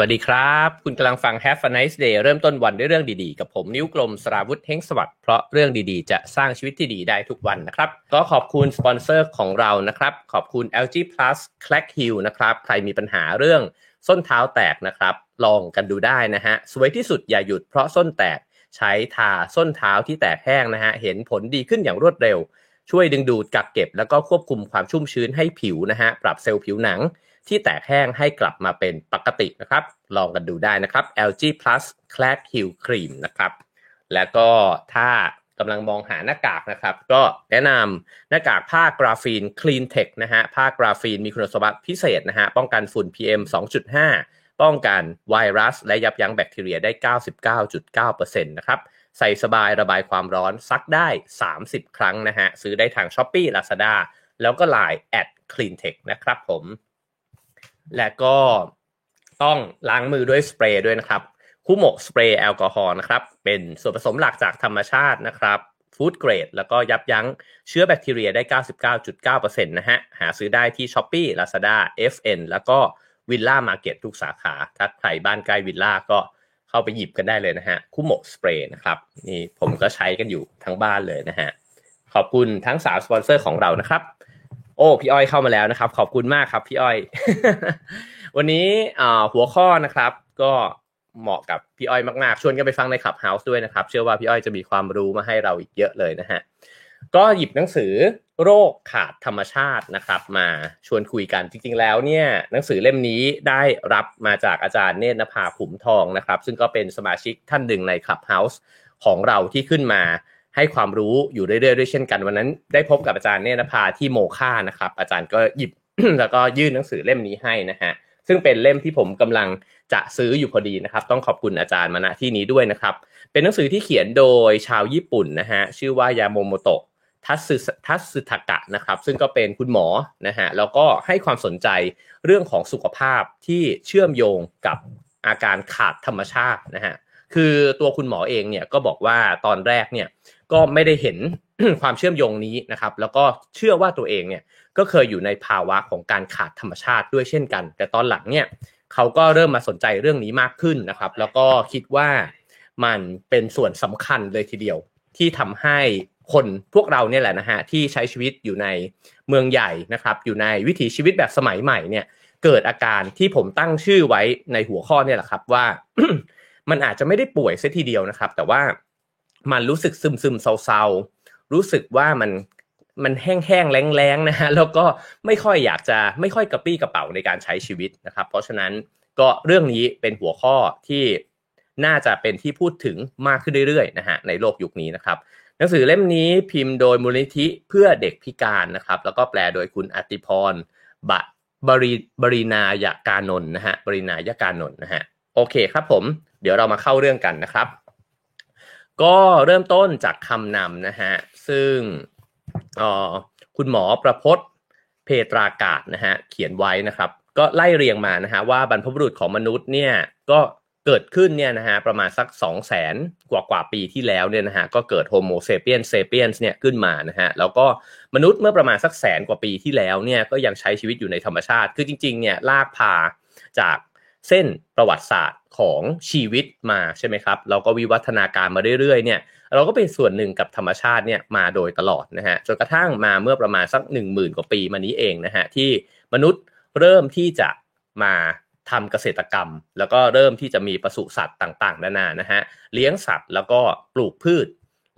วัสดีครับ คุณกำลังฟัง Have a nice day เริ่มต้นวันด้วยเรื่องดีๆ กับผมนิ้วกลมสราวุธเฮงสวัสดิ์เพราะเรื่องดีๆ จะสร้างชีวิตที่ดีได้ทุกวันนะครับ ก็ขอบคุณสปอนเซอร์ของเรานะครับ ขอบคุณ LG Plus Clack Hill นะครับ ใครมีปัญหาเรื่องส้นเท้าแตกนะครับ ลองกันดูได้นะฮะ สวยที่สุดอย่าหยุดเพราะส้นแตกใช้ทาส้นเท้าที่แตกแห้งนะฮะ เห็นผลดีขึ้นอย่างรวดเร็ว ช่วยดึงดูดกักเก็บ แล้วก็ควบคุมความชุ่มชื้นให้ผิวนะฮะ ปรับเซลล์ผิวหนัง ที่แตกแห้งให้กลับมาเป็นปกตินะครับ ลองกันดูได้นะครับ LG Plus Clad Heal Cream นะครับ แล้วก็ถ้ากำลังมองหาหน้ากากนะครับ ก็แนะนำหน้ากากผ้ากราฟีน Clean Tech นะฮะ ผ้ากราฟีนมีคุณสมบัติพิเศษนะฮะ ป้องกันฝุ่น PM 2.5 ป้องกันไวรัส และยับยั้งแบคทีเรียได้ 99.9%นะครับ ใส่สบายระบายความร้อนซักได้ 30 ครั้งนะฮะ ซื้อได้ทาง s h อ p e e Lazada แล้วก็ Line at cleantech นะครับผม และก็ต้องล้างมือด้วยสเปรย์ด้วยนะครับคู่หมกสเปรย์แอลกอฮอล์นะครับเป็นส่วนผสมหลักจากธรรมชาตินะครับ food grade แล้วก็ยับยั้งเชื้อแบคทีเรียได้ 99.9%นะฮะหาซื้อได้ที่ Shopee Lazada FN แล้วก็วิลล่ามาร์เก็ตทุกสาขา ถ้าใครบ้านใกล้วิลล่าก็เข้าไปหยิบกันได้เลยนะฮะคู่หมกสเปรย์นะครับนี่ผมก็ใช้กันอยู่ทั้งบ้านเลยนะฮะขอบคุณทั้งสามสปอนเซอร์ของเรานะครับ โอ้พี่อ้อยเข้ามาแล้วนะครับ ขอบคุณมากครับพี่อ้อย วันนี้หัวข้อนะครับ ก็เหมาะกับพี่อ้อยมากๆชวนกันไปฟังใน Clubhouse ด้วยนะครับ เชื่อว่าพี่อ้อยจะมีความรู้มาให้เราอีกเยอะเลยนะฮะก็หยิบหนังสือโรคขาดธรรมชาตินะครับ มาชวนคุยกันจริง ๆ แล้วเนี่ยหนังสือเล่มนี้ได้รับมาจากอาจารย์เนตรนภาขุมทองนะครับ ซึ่งก็เป็นสมาชิกท่านหนึ่งใน Clubhouseของเราที่ขึ้นมา ให้ความรู้อยู่เรื่อยๆด้วยเช่นกัน วันนั้นได้พบกับอาจารย์เนตรนภาที่โมค่านะครับ อาจารย์ก็หยิบแล้วก็ยื่นหนังสือเล่มนี้ให้นะฮะซึ่งเป็นเล่มที่ผมกำลังจะซื้ออยู่พอดีนะครับ ต้องขอบคุณอาจารย์มาณที่นี้ด้วยนะครับ เป็นหนังสือที่เขียนโดยชาวญี่ปุ่นนะฮะชื่อว่ายาโมโมโตะทัตสึทัตสึทกะนะครับ ซึ่งก็เป็นคุณหมอนะฮะแล้วก็ให้ความสนใจเรื่องของสุขภาพที่เชื่อมโยงกับอาการขาดธรรมชาตินะฮะคือตัวคุณหมอเองเนี่ยก็บอกว่าตอนแรกเนี่ย ก็ไม่ได้เห็นความเชื่อมโยงนี้นะครับ แล้วก็เชื่อว่าตัวเองเนี่ยก็เคยอยู่ในภาวะของการขาดธรรมชาติด้วยเช่นกัน แต่ตอนหลังเนี่ยเขาก็เริ่มมาสนใจเรื่องนี้มากขึ้นนะครับ แล้วก็คิดว่ามันเป็นส่วนสำคัญเลยทีเดียวที่ทำให้คนพวกเราเนี่ยแหละนะฮะที่ใช้ชีวิตอยู่ในเมืองใหญ่นะครับ อยู่ในวิถีชีวิตแบบสมัยใหม่เนี่ย เกิดอาการที่ผมตั้งชื่อไว้ในหัวข้อเนี่ยแหละครับว่า มันอาจจะไม่ได้ป่วยเสียทีเดียวนะครับ แต่ว่า มันรู้สึกซึมซึมเศร้าๆ รู้สึกว่ามันมันแห้งๆแล้งๆนะฮะแล้วก็ไม่ค่อยอยากจะไม่ค่อยกระปี้กระเป๋าในการใช้ชีวิตนะครับ เพราะฉะนั้นก็เรื่องนี้เป็นหัวข้อที่น่าจะเป็นที่พูดถึงมากขึ้นเรื่อยๆนะฮะในโลกยุคนี้นะครับ หนังสือเล่มนี้พิมพ์โดยมูลนิธิเพื่อเด็กพิการนะครับ แล้วก็แปลโดยคุณอติพรบะบริบรินายากานนท์นะฮะบรินายากานนท์นะฮะโอเคครับผม เดี๋ยวเรามาเข้าเรื่องกันนะครับ ก็เริ่มต้นจากคำนำนะฮะซึ่งคุณหมอประพศเพตรากาศนะฮะเขียนไว้นะครับ ก็ไล่เรียงมานะฮะว่าบรรพบุรุษของมนุษย์เนี่ยก็เกิดขึ้นเนี่ยนะฮะประมาณสัก 2 0 0แสนกว่ากว่าปีที่แล้วเนี่ยนะฮะก็เกิดโฮโมเซเปียนเซเปียนเนี่ยขึ้นมานะฮะแล้วก็มนุษย์เมื่อประมาณสักแสนกว่าปีที่แล้วเนี่ยก็ยังใช้ชีวิตอยู่ในธรรมชาติ คือจริงๆเนี่ยลากพาจากเส้นประวัติศาสตร์ ของชีวิตมาใช่ไหมครับเราก็วิวัฒนาการมาเรื่อยๆเนี่ยเราก็เป็นส่วนหนึ่งกับธรรมชาติเนี่ยมาโดยตลอดนะฮะจนกระทั่งมาเมื่อประมาณสัก 1 0,000 กว่าปีมานี้เองนะฮะที่มนุษย์เริ่มที่จะมาทำเกษตรกรรม แล้วก็เริ่มที่จะมีปศุสัตว์ต่างๆนานานะฮะเลี้ยงสัตว์แล้วก็ปลูกพืช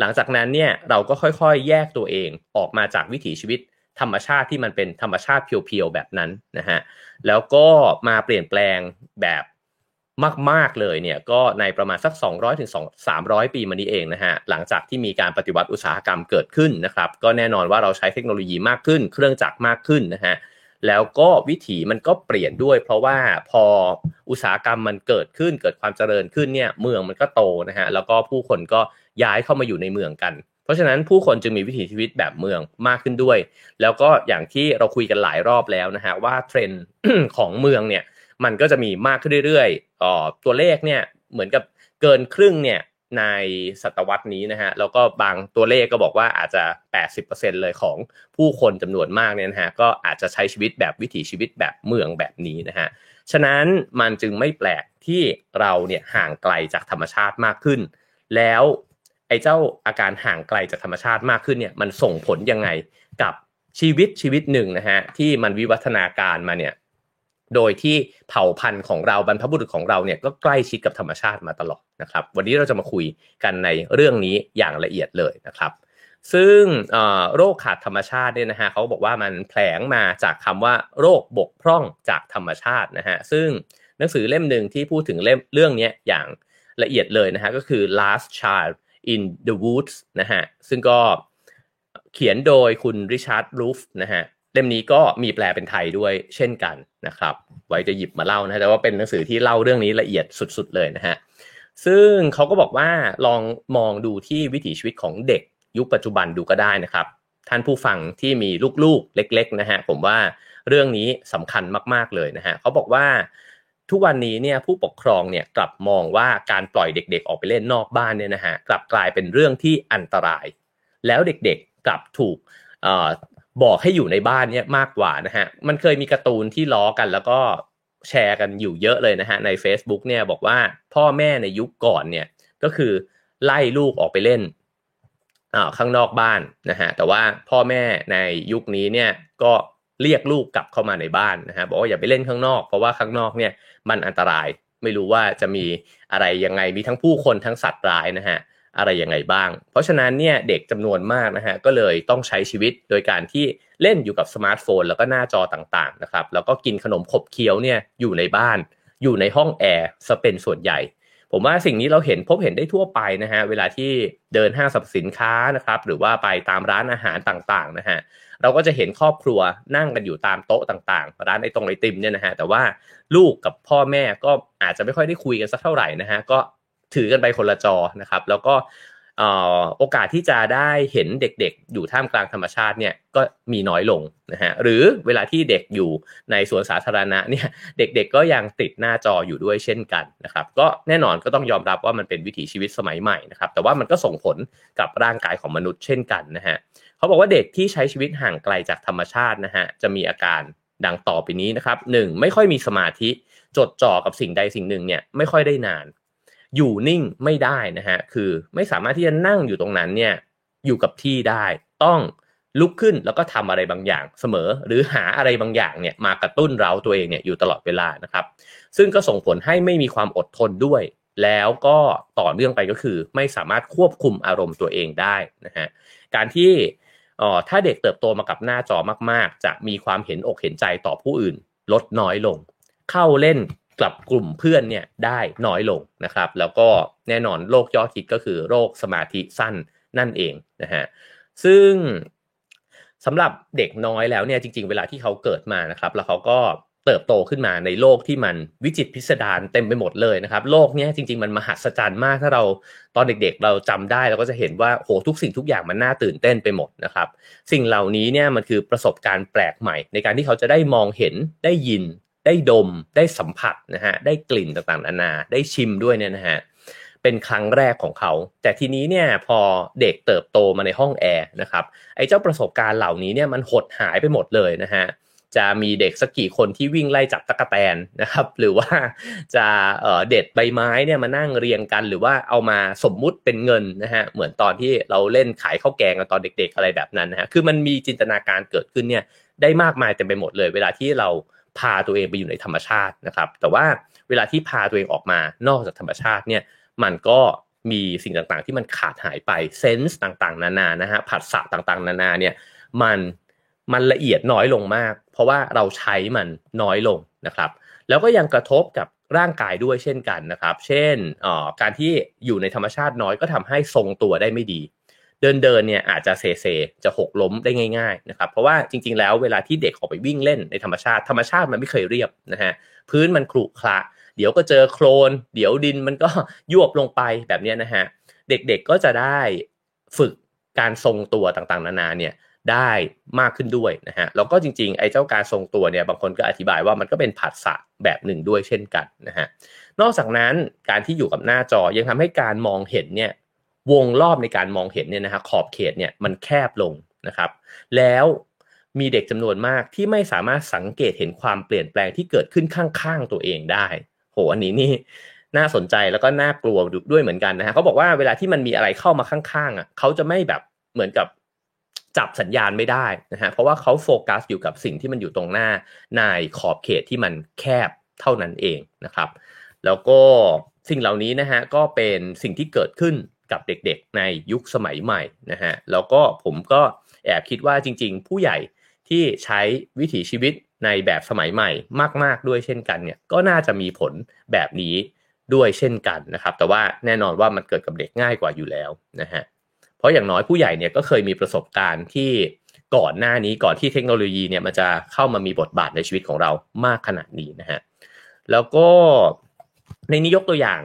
หลังจากนั้นเนี่ยเราก็ค่อยๆ แยกตัวเองออกมาจากวิถีชีวิตธรรมชาติที่มันเป็นธรรมชาติเพียวๆแบบนั้นนะฮะแล้วก็มาเปลี่ยนแปลงแบบ มาก ๆ เลยเนี่ยก็ในประมาณสัก 200ถึง300 ปีมานี้เองนะฮะหลังจากที่มีการปฏิวัติอุตสาหกรรมเกิดขึ้นนะครับก็แน่นอนว่าเราใช้เทคโนโลยีมากขึ้น เครื่องจักรมากขึ้นนะฮะแล้วก็วิถีมันก็เปลี่ยนด้วย เพราะว่าพออุตสาหกรรมมันเกิดขึ้นเกิดความเจริญขึ้นเนี่ยเมืองมันก็โตนะฮะแล้วก็ผู้คนก็ย้ายเข้ามาอยู่ในเมืองกัน เพราะฉะนั้นผู้คนจึงมีวิถีชีวิตแบบเมืองมากขึ้นด้วย แล้วก็อย่างที่เราคุยกันหลายรอบแล้วนะฮะว่าเทรนด์ของเมืองเนี่ย มันก็จะมีมากขึ้นเรื่อยๆอตัวเลขเนี่ยเหมือนกับเกินครึ่งเนี่ยในศตวรรษนี้นะฮะแล้วก็บางตัวเลขก็บอกว่าอาจจะ 80%เลยของผู้คนจำนวนมากเนี่ยนะฮะก็อาจจะใช้ชีวิตแบบวิถีชีวิตแบบเมืองแบบนี้นะฮะฉะนั้นมันจึงไม่แปลกที่เราเนี่ยห่างไกลจากธรรมชาติมากขึ้น แล้วไอ้เจ้าอาการห่างไกลจากธรรมชาติมากขึ้นเนี่ยมันส่งผลยังไงกับชีวิตชีวิตหนึ่งนะฮะที่มันวิวัฒนาการมาเนี่ย โดยที่เผ่าพันธุ์ของเราบรรพบุรุษของเราเนี่ยก็ใกล้ชิดกับธรรมชาติมาตลอดนะครับ วันนี้เราจะมาคุยกันในเรื่องนี้อย่างละเอียดเลยนะครับ ซึ่งโรคขาดธรรมชาติเนี่ยนะฮะเขาบอกว่ามันแผลงมาจากคำว่าโรคบกพร่องจากธรรมชาตินะฮะซึ่งหนังสือเล่มหนึ่งที่พูดถึงเล่มเรื่องนี้อย่างละเอียดเลยนะฮะก็คือ last child in the woods นะฮะซึ่งก็เขียนโดยคุณริชาร์ดรูฟนะฮะ เล่มนี้ก็มีแปลเป็นไทยด้วยเช่นกันนะครับ ไว้จะหยิบมาเล่านะแต่ว่าเป็นหนังสือที่เล่าเรื่องนี้ละเอียดสุดๆเลยนะฮะซึ่งเขาก็บอกว่าลองมองดูที่วิถีชีวิตของเด็กยุคปัจจุบันดูก็ได้นะครับ ท่านผู้ฟังที่มีลูกๆเล็ก ๆนะฮะผมว่าเรื่องนี้สำคัญมากๆเลยนะฮะเขาบอกว่าทุกวันนี้เนี่ยผู้ปกครองเนี่ยกลับมองว่าการปล่อยเด็กๆ ออกไปเล่นนอกบ้านเนี่ยนะฮะกลับกลายเป็นเรื่องที่อันตราย แล้วเด็กๆกลับถูก บอกให้อยู่ในบ้านเนี่ยมากกว่านะฮะ มันเคยมีการ์ตูนที่ล้อกันแล้วก็แชร์กันอยู่เยอะเลยนะฮะใน Facebook เนี่ยบอกว่าพ่อแม่ในยุคก่อนเนี่ยก็คือไล่ลูกออกไปเล่นข้างนอกบ้านนะฮะแต่ว่าพ่อแม่ในยุคนี้เนี่ยก็เรียกลูกกลับเข้ามาในบ้านนะฮะบอกว่าอย่าไปเล่นข้างนอก เพราะว่าข้างนอกเนี่ยมันอันตรายไม่รู้ว่าจะมีอะไรยังไงมีทั้งผู้คนทั้งสัตว์ร้ายนะฮะ อะไรยังไงบ้าง เพราะฉะนั้นเนี่ยเด็กจำนวนมากนะฮะก็เลยต้องใช้ชีวิตโดยการที่เล่นอยู่กับสมาร์ทโฟน แล้วก็หน้าจอต่างๆนะครับแล้วก็กินขนมขบเคี้ยวเนี่ยอยู่ในบ้าน อยู่ในห้องแอร์ซะเป็นส่วนใหญ่ ผมว่าสิ่งนี้เราเห็นพบเห็นได้ทั่วไปนะฮะเวลาที่เดินห้างสรรพสินค้านะครับหรือว่าไปตามร้านอาหารต่างๆนะฮะเราก็จะเห็นครอบครัวนั่งกันอยู่ตามโต๊ะต่างๆ ร้านไอตรงไอติมเนี่ยนะฮะแต่ว่าลูกกับพ่อแม่ก็อาจจะไม่ค่อยได้คุยกันสักเท่าไหร่นะฮะก็ ถือกันไปคนละจอนะครับ แล้วก็โอกาสที่จะได้เห็นเด็กๆ อยู่ท่ามกลางธรรมชาติเนี่ยก็มีน้อยลงนะฮะหรือเวลาที่เด็กอยู่ในสวนสาธารณะเนี่ยเด็กๆ ก็ยังติดหน้าจออยู่ด้วยเช่นกันนะครับก็แน่นอนก็ต้องยอมรับว่ามันเป็นวิถีชีวิตสมัยใหม่นะครับแต่ว่ามันก็ส่งผลกับร่างกายของมนุษย์เช่นกันนะฮะเขาบอกว่าเด็กที่ใช้ชีวิตห่างไกลจากธรรมชาตินะฮะจะมีอาการดังต่อไปนี้นะครับหนึ่งไม่ค่อยมีสมาธิจดจ่อกับสิ่งใดสิ่งหนึ่งเนี่ยไม่ค่อยได้นาน อยู่นิ่งไม่ได้นะฮะคือไม่สามารถที่จะนั่งอยู่ตรงนั้นเนี่ยอยู่กับที่ได้ต้องลุกขึ้นแล้วก็ทำอะไรบางอย่างเสมอ หรือหาอะไรบางอย่างเนี่ยมากระตุ้นเราตัวเองเนี่ยอยู่ตลอดเวลานะครับ ซึ่งก็ส่งผลให้ไม่มีความอดทนด้วย แล้วก็ต่อเนื่องไปก็คือ ไม่สามารถควบคุมอารมณ์ตัวเองได้นะฮะการที่อ๋อถ้าเด็กเติบโตมากับหน้าจอมาก ๆ จะมีความเห็นอกเห็นใจต่อผู้อื่น ลดน้อยลง เข้าเล่น กลับกลุ่มเพื่อนเนี่ยได้น้อยลงนะครับ แล้วก็แน่นอนโรคยอดฮิตก็คือโรคสมาธิสั้นนั่นเองนะฮะซึ่งสำหรับเด็กน้อยแล้วเนี่ยจริง ๆ เวลาที่เขาเกิดมานะครับ แล้วเขาก็เติบโตขึ้นมาในโลกที่มันวิจิตพิสดารเต็มไปหมดเลยนะครับ โลกนี้จริง ๆ มันมหัศจรรย์มากถ้าเราตอนเด็กๆ เราจำได้เราก็จะเห็นว่าโหทุกสิ่งทุกอย่างมันน่าตื่นเต้นไปหมดนะครับ สิ่งเหล่านี้เนี่ยมันคือประสบการณ์แปลกใหม่ ในการที่เขาจะได้มองเห็นได้ยิน ได้ดมได้สัมผัสนะฮะได้กลิ่นต่างๆนานา ได้ชิมด้วยเนี่ยนะฮะเป็นครั้งแรกของเขา แต่ทีนี้เนี่ยพอเด็กเติบโตมาในห้องแอร์นะครับไอ้เจ้าประสบการณ์เหล่านี้เนี่ยมันหดหายไปหมดเลยนะฮะจะมีเด็กสักกี่คนที่วิ่งไล่จับตะกแตนนะครับ หรือว่าจะเด็ดใบไม้เนี่ยมานั่งเรียงกัน หรือว่าเอามาสมมุติเป็นเงินนะฮะเหมือนตอนที่เราเล่นขายข้าวแกงกันตอนเด็ก ๆ อะไรแบบนั้นนะฮะคือมันมีจินตนาการเกิดขึ้นเนี่ยได้มากมายเต็มไปหมดเลย เวลาที่เรา พาตัวเองไปอยู่ในธรรมชาตินะครับ แต่ว่าเวลาที่พาตัวเองออกมานอกจากธรรมชาติเนี่ยมันก็มีสิ่งต่างๆ ที่มันขาดหายไปเซนส์ต่างๆ นานานะฮะผัสสะต่างๆ นานาเนี่ยมันมันละเอียดน้อยลงมาก เพราะว่าเราใช้มันน้อยลงนะครับ แล้วก็ยังกระทบกับร่างกายด้วยเช่นกันนะครับ เช่นการที่อยู่ในธรรมชาติน้อยก็ทำให้ทรงตัวได้ไม่ดี เดินเดินเนี่ยอาจจะเซเซจะหกล้มได้ง่ายๆนะครับเพราะว่าจริง ๆ แล้วเวลาที่เด็กออกไปวิ่งเล่นในธรรมชาติธรรมชาติมันไม่เคยเรียบนะฮะพื้นมันครุขระเดี๋ยวก็เจอโคลน เดี๋ยวดินมันก็ยวบลงไปแบบนี้นะฮะเด็กๆก็จะได้ฝึกการทรงตัวต่างๆ นานาเนี่ยได้มากขึ้นด้วยนะฮะแล้วก็จริงๆไอ้เจ้าการทรงตัวเนี่ยบางคนก็อธิบายว่ามันก็เป็นผัสสะแบบหนึ่งด้วยเช่นกันนะฮะนอกจากนั้นการที่อยู่กับหน้าจอยังทำให้การมองเห็นเนี่ย วงรอบในการมองเห็นเนี่ยนะฮะขอบเขตเนี่ยมันแคบลงนะครับ แล้วมีเด็กจำนวนมากที่ไม่สามารถสังเกตเห็นความเปลี่ยนแปลงที่เกิดขึ้นข้างๆตัวเองได้ โหอันนี้นี่น่าสนใจแล้วก็น่ากลัวด้วยเหมือนกันนะฮะเขาบอกว่าเวลาที่มันมีอะไรเข้ามาข้างๆอะเขาจะไม่แบบเหมือนกับจับสัญญาณไม่ได้นะฮะเพราะว่าเขาโฟกัสอยู่กับสิ่งที่มันอยู่ตรงหน้าในขอบเขตที่มันแคบเท่านั้นเองนะครับ แล้วก็สิ่งเหล่านี้นะฮะก็เป็นสิ่งที่เกิดขึ้น กับเด็กๆ ในยุคสมัยใหม่นะฮะแล้วก็ผมก็แอบคิดว่าจริง ๆ ผู้ใหญ่ที่ใช้วิถีชีวิตในแบบสมัยใหม่มาก ๆ ด้วยเช่นกันเนี่ยก็น่าจะมีผลแบบนี้ด้วยเช่นกันนะครับ แต่ว่าแน่นอนว่ามันเกิดกับเด็กง่ายกว่าอยู่แล้วนะฮะเพราะอย่างน้อยผู้ใหญ่เนี่ยก็เคยมีประสบการณ์ที่ก่อนหน้านี้ก่อนที่เทคโนโลยีเนี่ยมันจะเข้ามามีบทบาทในชีวิตของเรามากขนาดนี้นะฮะแล้วก็ในนี้ยกตัวอย่าง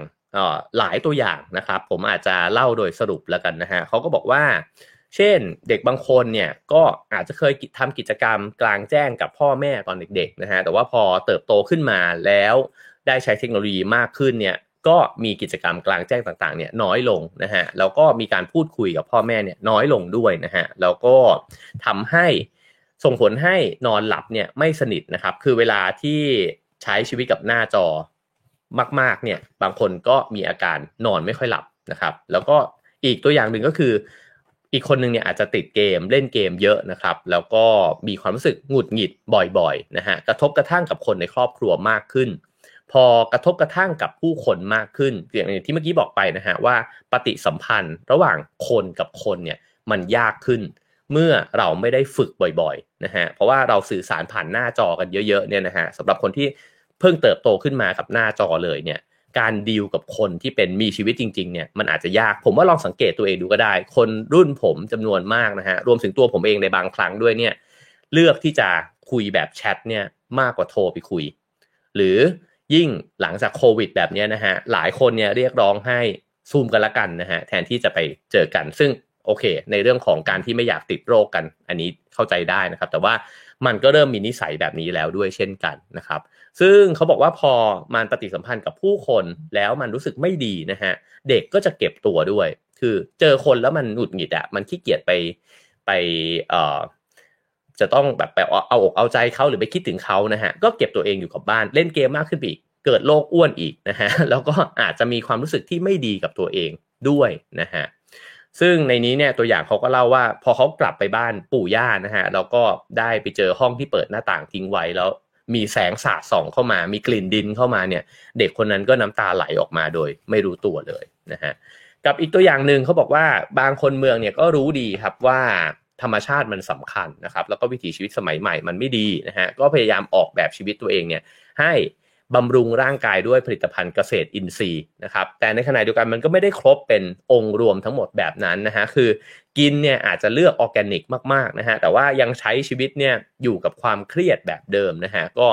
หลายตัวอย่างนะครับ ผมอาจจะเล่าโดยสรุปแล้วกันนะฮะเขาก็บอกว่า เช่นเด็กบางคนเนี่ยก็อาจจะเคยทำกิจกรรมกลางแจ้งกับพ่อแม่ตอนเด็กๆนะฮะแต่ว่าพอเติบโตขึ้นมาแล้วได้ใช้เทคโนโลยีมากขึ้นเนี่ยก็มีกิจกรรมกลางแจ้งต่างๆเนี่ยน้อยลงนะฮะแล้วก็มีการพูดคุยกับพ่อแม่เนี่ยน้อยลงด้วยนะฮะแล้วก็ทำให้ส่งผลให้นอนหลับเนี่ยไม่สนิทนะครับ คือเวลาที่ใช้ชีวิตกับหน้าจอ มากๆเนี่ยบางคนก็มีอาการนอนไม่ค่อยหลับนะครับ แล้วก็อีกตัวอย่างหนึ่งก็คือ อีกคนหนึ่งเนี่ยอาจจะติดเกมเล่นเกมเยอะนะครับ แล้วก็มีความรู้สึกหงุดหงิดบ่อยๆนะฮะกระทบกระทั่งกับคนในครอบครัวมากขึ้น พอกระทบกระทั่งกับผู้คนมากขึ้นอย่างที่เมื่อกี้บอกไปนะฮะว่าปฏิสัมพันธ์ระหว่างคนกับคนเนี่ยมันยากขึ้นเมื่อเราไม่ได้ฝึกบ่อยๆนะฮะเพราะว่าเราสื่อสารผ่านหน้าจอกันเยอะๆเนี่ยนะฮะสำหรับคนที่ เพิ่งเติบโตขึ้นมากับหน้าจอเลยเนี่ยการดีลกับคนที่เป็นมีชีวิตจริงๆเนี่ยมันอาจจะยากผมว่าลองสังเกตตัวเองดูก็ได้ คนรุ่นผมจำนวนมากนะฮะรวมถึงตัวผมเองในบางครั้งด้วยเนี่ยเลือกที่จะคุยแบบแชทเนี่ยมากกว่าโทรไปคุย หรือยิ่งหลังจากโควิดแบบนี้นะฮะหลายคนเนี่ยเรียกร้องให้ซูมกันละกันนะฮะแทนที่จะไปเจอกัน ซึ่ง โอเค ในเรื่องของการที่ไม่อยากติดโรคกัน อันนี้เข้าใจได้นะครับ แต่ว่ามันก็เริ่มมีนิสัยแบบนี้แล้วด้วยเช่นกันนะครับ ซึ่งเขาบอกว่าพอมันปฏิสัมพันธ์กับผู้คนแล้วมันรู้สึกไม่ดีนะฮะเด็กก็จะเก็บตัวด้วย คือเจอคนแล้วมันหงุดหงิดอะมันขี้เกียจไปไปเอ่อจะต้องแบบไปเอาอกเอาใจเขาหรือไปคิดถึงเขานะฮะก็เก็บตัวเองอยู่กับบ้านเล่นเกมมากขึ้นอีกเกิดโรคอ้วนอีกนะฮะแล้วก็อาจจะมีความรู้สึกที่ไม่ดีกับตัวเองด้วยนะฮะ ซึ่งในนี้เนี่ยตัวอย่างเขาก็เล่าว่า พอเขากลับไปบ้านปู่ย่านะฮะแล้วก็ได้ไปเจอห้องที่เปิดหน้าต่างทิ้งไว้แล้ว มีแสงสาดส่องเข้ามา มีกลิ่นดินเข้ามาเนี่ย เด็กคนนั้นก็น้ำตาไหลออกมาโดย ไม่รู้ตัวเลยนะฮะกับอีกตัวอย่างหนึ่งเขาบอกว่าบางคนเมืองเนี่ยก็รู้ดีครับว่าธรรมชาติมันสำคัญนะครับ แล้วก็วิถีชีวิตสมัยใหม่มันไม่ดีนะฮะก็พยายามออกแบบชีวิตตัวเองเนี่ยให้ บำรุงร่างกายด้วยผลิตภัณฑ์เกษตรอินทรีย์นะครับ แต่ในขณะเดียวกันมันก็ไม่ได้ครบเป็นองค์รวมทั้งหมดแบบนั้นนะฮะ คือกินเนี่ยอาจจะเลือกออร์แกนิกมากๆนะฮะ แต่ว่ายังใช้ชีวิตเนี่ยอยู่กับความเครียดแบบเดิมนะฮะ ก็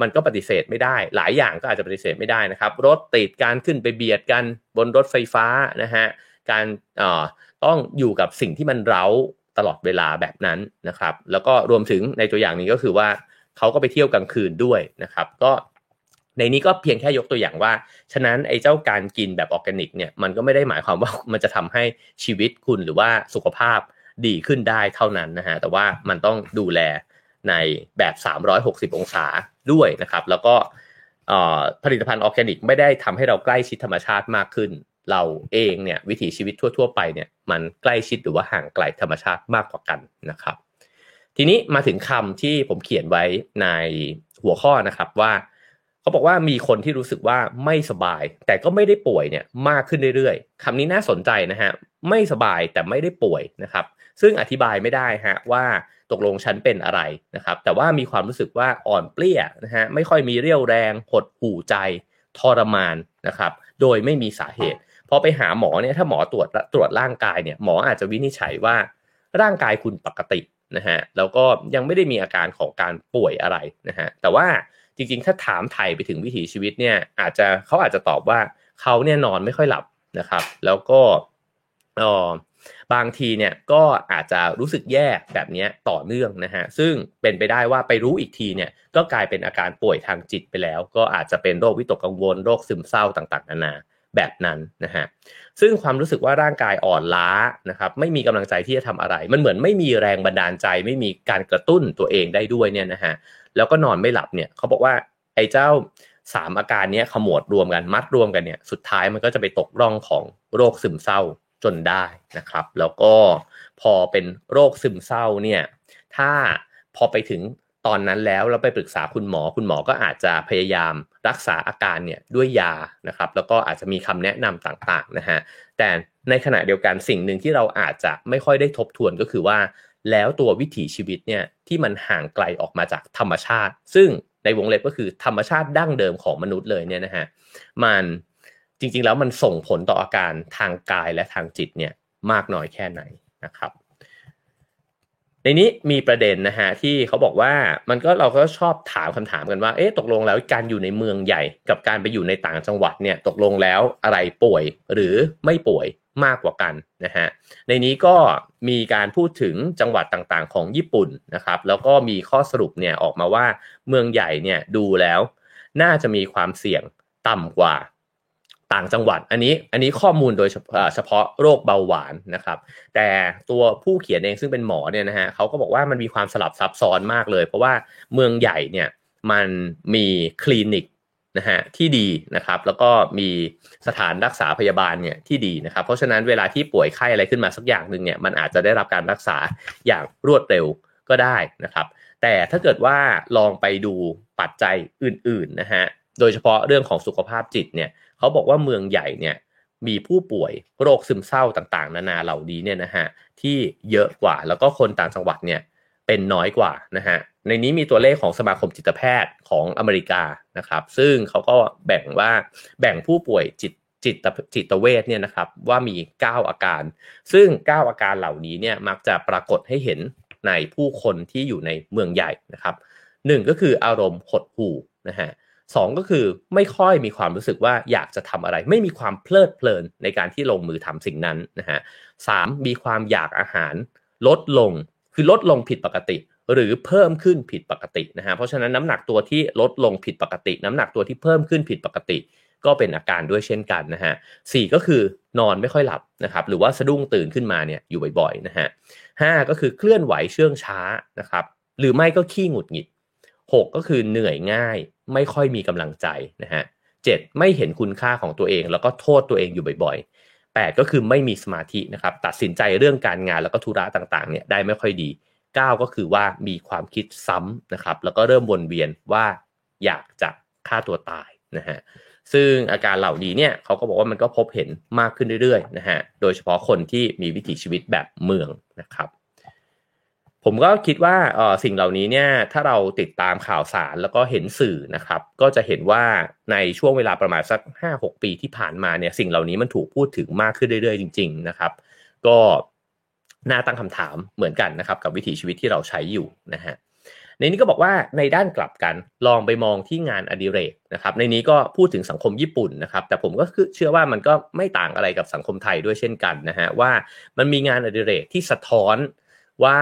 มันก็ปฏิเสธไม่ได้ หลายอย่างก็อาจจะปฏิเสธไม่ได้นะครับ รถติดการขึ้นไปเบียดกันบนรถไฟฟ้านะฮะ การต้องอยู่กับสิ่งที่มันเร้าตลอดเวลาแบบนั้นนะครับ แล้วก็รวมถึงในตัวอย่างนี้ก็คือว่าเขาก็ไปเที่ยวกลางคืนด้วยนะครับ ก็ ในนี้ก็เพียงแค่ยกตัวอย่างว่า ฉะนั้นไอ้เจ้าการกินแบบออร์แกนิกเนี่ยมันก็ไม่ได้หมายความว่ามันจะทำให้ชีวิตคุณหรือว่าสุขภาพดีขึ้นได้เท่านั้นนะฮะแต่ว่ามันต้องดูแลในแบบ 360 องศาด้วยนะครับ แล้วก็ผลิตภัณฑ์ออร์แกนิกไม่ได้ทำให้เราใกล้ชิดธรรมชาติมากขึ้น เราเองเนี่ยวิถีชีวิตทั่ว ๆ ไปเนี่ยมันใกล้ชิดหรือว่าห่างไกลธรรมชาติมากกว่ากันนะครับ ทีนี้มาถึงคำที่ผมเขียนไว้ในหัวข้อนะครับว่า เขาบอกว่ามีคนที่รู้สึกว่าไม่สบาย แต่ก็ไม่ได้ป่วยเนี่ยมากขึ้นเรื่อยๆคำนี้น่าสนใจนะฮะไม่สบายแต่ไม่ได้ป่วยนะครับ ซึ่งอธิบายไม่ได้ฮะว่าตกลงฉันเป็นอะไรนะครับ แต่ว่ามีความรู้สึกว่าอ่อนเปลี้ยนะฮะไม่ค่อยมีเรี่ยวแรงหดหู่ใจทรมานนะครับ โดยไม่มีสาเหตุพอไปหาหมอเนี่ยถ้าหมอตรวจตรวจร่างกายเนี่ยหมออาจจะวินิจฉัยว่าร่างกายคุณปกตินะฮะแล้วก็ยังไม่ได้มีอาการของการป่วยอะไรนะฮะแต่ว่า จริง ๆ ถ้าถามไทยไปถึงวิถีชีวิตเนี่ย อาจจะเขาอาจจะตอบว่าเขาเนี่ยนอนไม่ค่อยหลับนะครับ แล้วก็บางทีเนี่ยก็อาจจะรู้สึกแย่แบบนี้ต่อเนื่องนะฮะซึ่งเป็นไปได้ว่าไปรู้อีกทีเนี่ยก็กลายเป็นอาการป่วยทางจิตไปแล้ว ก็อาจจะเป็นโรควิตกกังวลโรคซึมเศร้าต่างๆ นานาแบบนั้นนะฮะซึ่งความรู้สึกว่าร่างกายอ่อนล้านะครับไม่มีกำลังใจที่จะทำอะไร มันเหมือนไม่มีแรงบันดาลใจ ไม่มีการกระตุ้นตัวเองได้ด้วยเนี่ยนะฮะ แล้วก็นอนไม่หลับเนี่ยเขาบอกว่าไอ้เจ้าสามอาการนี้ขมวดรวมกันมัดรวมกันเนี่ยสุดท้ายมันก็จะไปตกร่องของโรคซึมเศร้าจนได้นะครับ แล้วก็พอเป็นโรคซึมเศร้าเนี่ยถ้าพอไปถึงตอนนั้นแล้วเราไปปรึกษาคุณหมอ คุณหมอก็อาจจะพยายามรักษาอาการเนี่ยด้วยยานะครับ แล้วก็อาจจะมีคำแนะนำต่างๆนะฮะแต่ในขณะเดียวกันสิ่งหนึ่งที่เราอาจจะไม่ค่อยได้ทบทวนก็คือว่า แล้วตัววิถีชีวิตเนี่ยที่มันห่างไกลออกมาจากธรรมชาติ ซึ่งในวงเล็บก็คือธรรมชาติดั้งเดิมของมนุษย์เลยเนี่ยนะฮะมันจริงๆแล้วมันส่งผลต่ออาการทางกายและทางจิตเนี่ยมากน้อยแค่ไหนนะครับ ในนี้มีประเด็นนะฮะที่เขาบอกว่ามันก็เราก็ชอบถามคำถามกันว่าเอ๊ะตกลงแล้วการอยู่ในเมืองใหญ่ กับการไปอยู่ในต่างจังหวัดเนี่ยตกลงแล้วอะไรป่วยหรือไม่ป่วย มากกว่ากันนะฮะ ในนี้ก็มีการพูดถึงจังหวัดต่างๆ ของญี่ปุ่นนะครับ แล้วก็มีข้อสรุปเนี่ยออกมาว่าเมืองใหญ่เนี่ยดูแล้ว น่าจะมีความเสี่ยงต่ำกว่าต่างจังหวัด อันนี้อันนี้ข้อมูลโดยเฉพาะโรคเบาหวานนะครับ แต่ตัวผู้เขียนเองซึ่งเป็นหมอเนี่ยนะฮะเขาก็บอกว่ามันมีความสลับซับซ้อนมากเลย เพราะว่าเมืองใหญ่เนี่ยมันมีคลินิก นะฮะที่ดีนะครับ แล้วก็มีสถานรักษาพยาบาลเนี่ยที่ดีนะครับ เพราะฉะนั้นเวลาที่ป่วยไข้อะไรขึ้นมาสักอย่างหนึ่งเนี่ยมันอาจจะได้รับการรักษาอย่างรวดเร็วก็ได้นะครับ แต่ถ้าเกิดว่าลองไปดูปัจจัยอื่นๆนะฮะโดยเฉพาะเรื่องของสุขภาพจิตเนี่ยเขาบอกว่าเมืองใหญ่เนี่ยมีผู้ป่วยโรคซึมเศร้าต่างๆ นานาเหล่านี้เนี่ยนะฮะที่เยอะกว่าแล้วก็คนต่างจังหวัดเนี่ยเป็นน้อยกว่านะฮะ ในนี้มีตัวเลขของสมาคมจิตแพทย์ของอเมริกานะครับ ซึ่งเขาก็แบ่งว่าแบ่งผู้ป่วยจิตจิตจิตเวชเนี่ยนะครับว่ามี 9 อาการ ซึ่ง 9 อาการเหล่านี้เนี่ยมักจะปรากฏให้เห็นในผู้คนที่อยู่ในเมืองใหญ่นะครับหนึ่งก็คืออารมณ์หดหู่นะฮะสองก็คือไม่ค่อยมีความรู้สึกว่าอยากจะทำอะไร ไม่มีความเพลิดเพลินในการที่ลงมือทำสิ่งนั้นนะฮะสามมีความอยากอาหารลดลงคือลดลงผิดปกติ หรือเพิ่มขึ้นผิดปกตินะฮะเพราะฉะนั้นน้ำหนักตัวที่ลดลงผิดปกติ น้ำหนักตัวที่เพิ่มขึ้นผิดปกติ ก็เป็นอาการด้วยเช่นกันนะฮะสี่ก็คือนอนไม่ค่อยหลับนะครับหรือว่าสะดุ้งตื่นขึ้นมาเนี่ยอยู่บ่อยๆนะฮะห้าก็คือเคลื่อนไหวเชื่องช้านะครับหรือไม่ก็ขี้หงุดหงิด 6 ก็คือเหนื่อยง่ายไม่ค่อยมีกำลังใจนะฮะเไม่เห็นคุณค่าของตัวเอง แล้วก็โทษตัวเองอยู่บ่อยๆ 8 ก็คือไม่มีสมาธินะครับตัดสินใจเรื่องการงานแล้วก็ธุระต่างๆเนี่ยได้ไม่ค่อยดี 9 ก็คือว่ามีความคิดซ้ำนะครับแล้วก็เริ่มวนเวียนว่าอยากจะฆ่าตัวตายนะฮะซึ่งอาการเหล่านี้เนี่ยเขาก็บอกว่ามันก็พบเห็นมากขึ้นเรื่อยๆนะฮะโดยเฉพาะคนที่มีวิถีชีวิตแบบเมืองนะครับผมก็คิดว่าออสิ่งเหล่านี้เนี่ยถ้าเราติดตามข่าวสารแล้วก็เห็นสื่อนะครับ ก็จะเห็นว่าในช่วงเวลาประมาณสัก 5-6 ปีที่ผ่านมาเนี่ยสิ่งเหล่านี้มันถูกพูดถึงมากขึ้นเรื่อยๆ จริง ๆ นะครับ ก็ น่าตั้งคำถามเหมือนกันนะครับกับวิถีชีวิตที่เราใช้อยู่นะฮะในนี้ก็บอกว่าในด้านกลับกันลองไปมองที่งานอดิเรกนะครับในนี้ก็พูดถึงสังคมญี่ปุ่นนะครับแต่ผมก็เชื่อว่ามันก็ไม่ต่างอะไรกับสังคมไทยด้วยเช่นกันนะฮะว่ามันมีงานอดิเรกที่สะท้อนว่า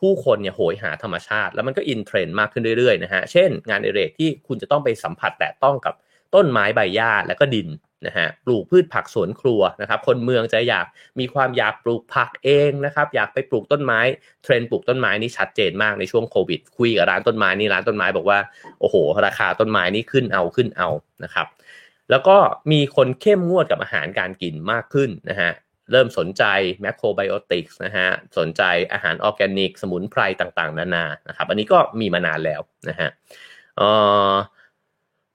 ผู้คนเนี่ยโหยหาธรรมชาติ แล้วมันก็อินเทรนด์มากขึ้นเรื่อยๆนะฮะเช่น งานเอเรกที่คุณจะต้องไปสัมผัสแตะต้องกับต้นไม้ใบหญ้าและก็ดิน นะฮะปลูกพืชผักสวนครัวนะครับคนเมืองจะอยากมีความอยากปลูกผักเองนะครับอยากไปปลูกต้นไม้เทรนปลูกต้นไม้นี่ชัดเจนมากในช่วงโควิด คุยกับร้านต้นไม้นี่ร้านต้นไม้บอกว่าโอ้โห ราคาต้นไม้นี่ขึ้นเอาขึ้นเอานะครับแล้วก็มีคนเข้มงวดกับอาหารการกินมากขึ้นนะฮะเริ่มสนใจแมคโครไบโอติกส์นะฮะสนใจอาหารออร์แกนิก สมุนไพรต่างๆ นานานะครับอันนี้ก็มีมานานแล้วนะฮะอ,อ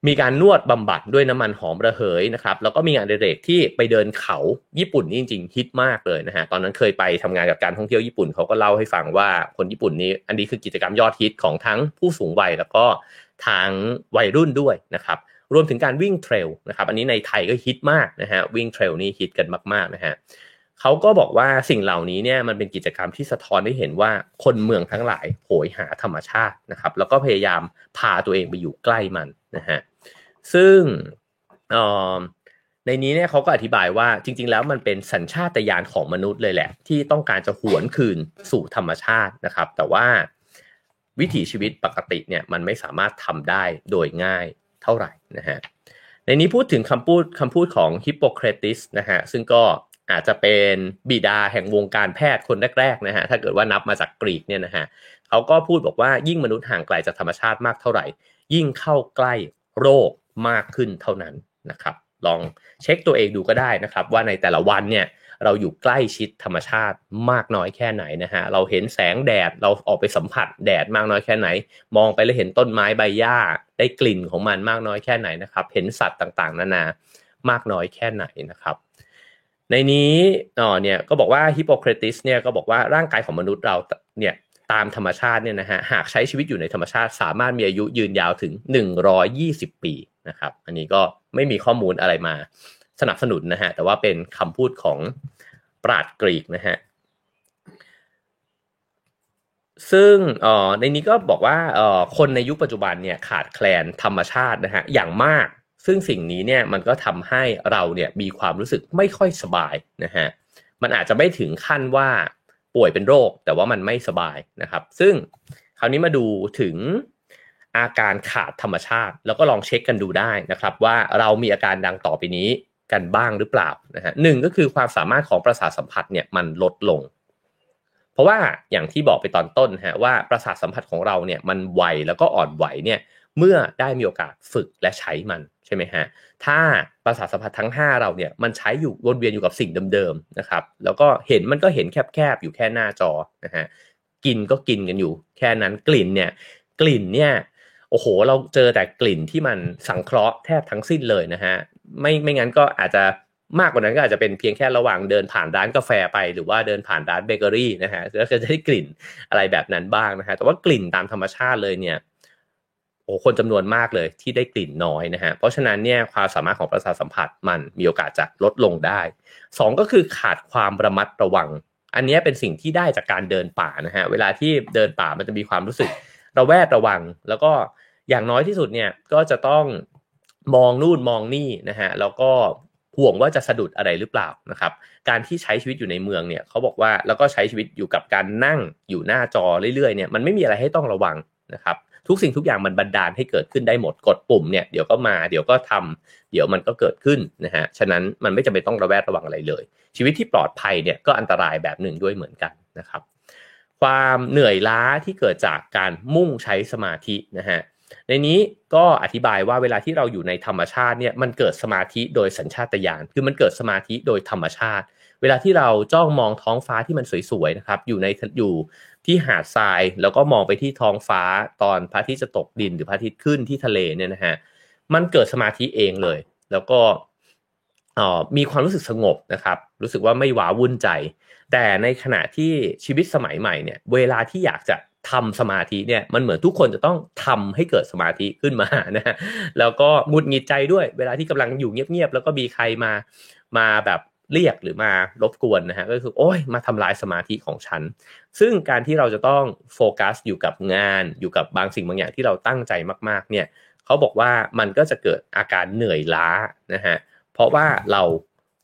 มีการนวดบำบัดด้วยน้ำมันหอมระเหยนะครับ แล้วก็มีงานเด็กที่ไปเดินเขาญี่ปุ่นนี่จริงๆฮิตมากเลยนะฮะตอนนั้นเคยไปทำงานกับการท่องเที่ยวญี่ปุ่นเขาก็เล่าให้ฟังว่าคนญี่ปุ่นนี้อันนี้คือกิจกรรมยอดฮิตของทั้งผู้สูงวัยแล้วก็ทางวัยรุ่นด้วยนะครับรวมถึงการวิ่งเทรลนะครับอันนี้ในไทยก็ฮิตมากนะฮะวิ่งเทรลนี่ฮิตกันมากๆนะฮะเขาก็บอกว่าสิ่งเหล่านี้เนี่ยมันเป็นกิจกรรมที่สะท้อนให้เห็นว่าคนเมืองทั้งหลายโหยหาธรรมชาตินะครับ แล้วก็พยายามพาตัวเองไปอยู่ใกล้มันนะฮะ ซึ่งในนี้เนี่ยเขาก็อธิบายว่าจริง ๆ แล้วมันเป็นสัญชาตญาณของมนุษย์เลยแหละ ที่ต้องการจะหวนคืนสู่ธรรมชาตินะครับ แต่ว่าวิถีชีวิตปกติเนี่ยมันไม่สามารถทำได้โดยง่ายเท่าไหร่นะฮะในนี้พูดถึงคำพูดคำพูดของฮิปโปเครติสนะฮะซึ่งก็อาจจะเป็นบิดาแห่งวงการแพทย์คนแรกๆนะฮะถ้าเกิดว่านับมาจากกรีกเนี่ยนะฮะเขาก็พูดบอกว่ายิ่งมนุษย์ห่างไกลจากธรรมชาติมากเท่าไหร่ ยิ่งเข้าใกล้โรค มากขึ้นเท่านั้นนะครับ ลองเช็คตัวเองดูก็ได้นะครับ ว่าในแต่ละวันเนี่ยเราอยู่ใกล้ชิดธรรมชาติมากน้อยแค่ไหนนะฮะเราเห็นแสงแดดเราออกไปสัมผัสแดดมากน้อยแค่ไหน มองไปแล้วเห็นต้นไม้ใบหญ้า ได้กลิ่นของมันมากน้อยแค่ไหนนะครับ เห็นสัตว์ต่างๆ นานามากน้อยแค่ไหนนะครับในนี้อ๋อเนี่ยก็บอกว่าฮิปโปเครติสเนี่ยก็บอกว่าร่างกายของมนุษย์เราเนี่ยตามธรรมชาติเนี่ยนะฮะหากใช้ชีวิตอยู่ในธรรมชาติ สามารถมีอายุยืนยาวถึง 120 ปี นะครับ อันนี้ก็ไม่มีข้อมูลอะไรมาสนับสนุนนะฮะ แต่ว่าเป็นคำพูดของปราดกรีกนะฮะ ซึ่งออในนี้ก็บอกว่าออคนในยุคปัจจุบันเนี่ยขาดแคลนธรรมชาตินะฮะอย่างมาก ซึ่งสิ่งนี้เนี่ยมันก็ทำให้เราเนี่ยมีความรู้สึกไม่ค่อยสบายนะฮะ มันอาจจะไม่ถึงขั้นว่าป่วยเป็นโรค แต่ว่ามันไม่สบายนะครับ ซึ่งคราวนี้มาดูถึง อาการขาดธรรมชาติ แล้วก็ลองเช็คกันดูได้นะครับ ว่าเรามีอาการดังต่อไปนี้กันบ้างหรือเปล่านะฮะหนึ่งก็คือความสามารถของประสาทสัมผัสเนี่ยมันลดลง เพราะว่าอย่างที่บอกไปตอนต้นฮะว่าประสาทสัมผัสของเราเนี่ยมันไวแล้วก็อ่อนไหวเนี่ยเมื่อได้มีโอกาสฝึกและใช้มันใช่ไหมฮะถ้าประสาทสัมผัสทั้ง 5 เราเนี่ยมันใช้อยู่วนเวียนอยู่กับสิ่งเดิมๆนะครับ แล้วก็เห็นมันก็เห็นแคบๆอยู่แค่หน้าจอนะฮะกินก็กินกันอยู่ แค่นั้นกลิ่นเนี่ยกลิ่นเนี่ย โอ้โห เราเจอแต่กลิ่นที่มันสังเคราะห์แทบทั้งสิ้นเลยนะฮะไม่ไม่งั้นก็อาจจะมากกว่านั้นก็อาจจะเป็นเพียงแค่ระหว่างเดินผ่านร้านกาแฟไป หรือว่าเดินผ่านร้านเบเกอรี่นะฮะแล้วก็จะได้กลิ่นอะไรแบบนั้นบ้างนะฮะแต่ว่ากลิ่นตามธรรมชาติเลยเนี่ยโอ้คนจำนวนมากเลยที่ได้กลิ่นน้อยนะฮะเพราะฉะนั้นเนี่ยความสามารถของประสาทสัมผัสมันมีโอกาสจะลดลงได้ 2 ก็คือขาดความระมัดระวัง อันนี้เป็นสิ่งที่ได้จากการเดินป่านะฮะเวลาที่เดินป่ามันจะมีความรู้สึก ระแวดระวัง แล้วก็อย่างน้อยที่สุดเนี่ยก็จะต้องมองนู่นมองนี่นะฮะแล้วก็ห่วงว่าจะสะดุดอะไรหรือเปล่านะครับ การที่ใช้ชีวิตอยู่ในเมืองเนี่ยเขาบอกว่าแล้วก็ใช้ชีวิตอยู่กับการนั่งอยู่หน้าจอเรื่อยๆเนี่ยมันไม่มีอะไรให้ต้องระวังนะครับทุกสิ่งทุกอย่างมันบันดาลให้เกิดขึ้นได้หมดกดปุ่มเนี่ยเดี๋ยวก็มาเดี๋ยวก็ทำเดี๋ยวมันก็เกิดขึ้นนะฮะฉะนั้นมันไม่จำเป็นต้องระแวดระวังอะไรเลย ชีวิตที่ปลอดภัยเนี่ยก็อันตรายแบบหนึ่งด้วยเหมือนกันนะครับ ความเหนื่อยล้าที่เกิดจากการมุ่งใช้สมาธินะฮะในนี้ก็อธิบายว่าเวลาที่เราอยู่ในธรรมชาติเนี่ยมันเกิดสมาธิโดยสัญชาตญาณคือมันเกิดสมาธิโดยธรรมชาติ เวลาที่เราจ้องมองท้องฟ้าที่มันสวยๆนะครับอยู่ในอยู่ที่หาดทรายแล้วก็มองไปที่ท้องฟ้าตอนพระอาทิตย์จะตกดินหรือพระอาทิตย์ขึ้นที่ทะเลเนี่ยนะฮะมันเกิดสมาธิเองเลย แล้วก็มีความรู้สึกสงบนะครับ รู้สึกว่าไม่หวาวุ่นใจ แต่ในขณะที่ชีวิตสมัยใหม่เนี่ยเวลาที่อยากจะทำสมาธิเนี่ยมันเหมือนทุกคนจะต้องทำให้เกิดสมาธิขึ้นมานะฮะแล้วก็งุดหงิดใจด้วยเวลาที่กำลังอยู่เงียบๆแล้วก็มีใครมามาแบบเรียกหรือมารบกวนนะฮะก็คือโอ้ยมาทำลายสมาธิของฉัน ซึ่งการที่เราจะต้องโฟกัสอยู่กับงานอยู่กับบางสิ่งบางอย่างที่เราตั้งใจมากๆเนี่ยเขาบอกว่ามันก็จะเกิดอาการเหนื่อยล้านะฮะเพราะว่าเรา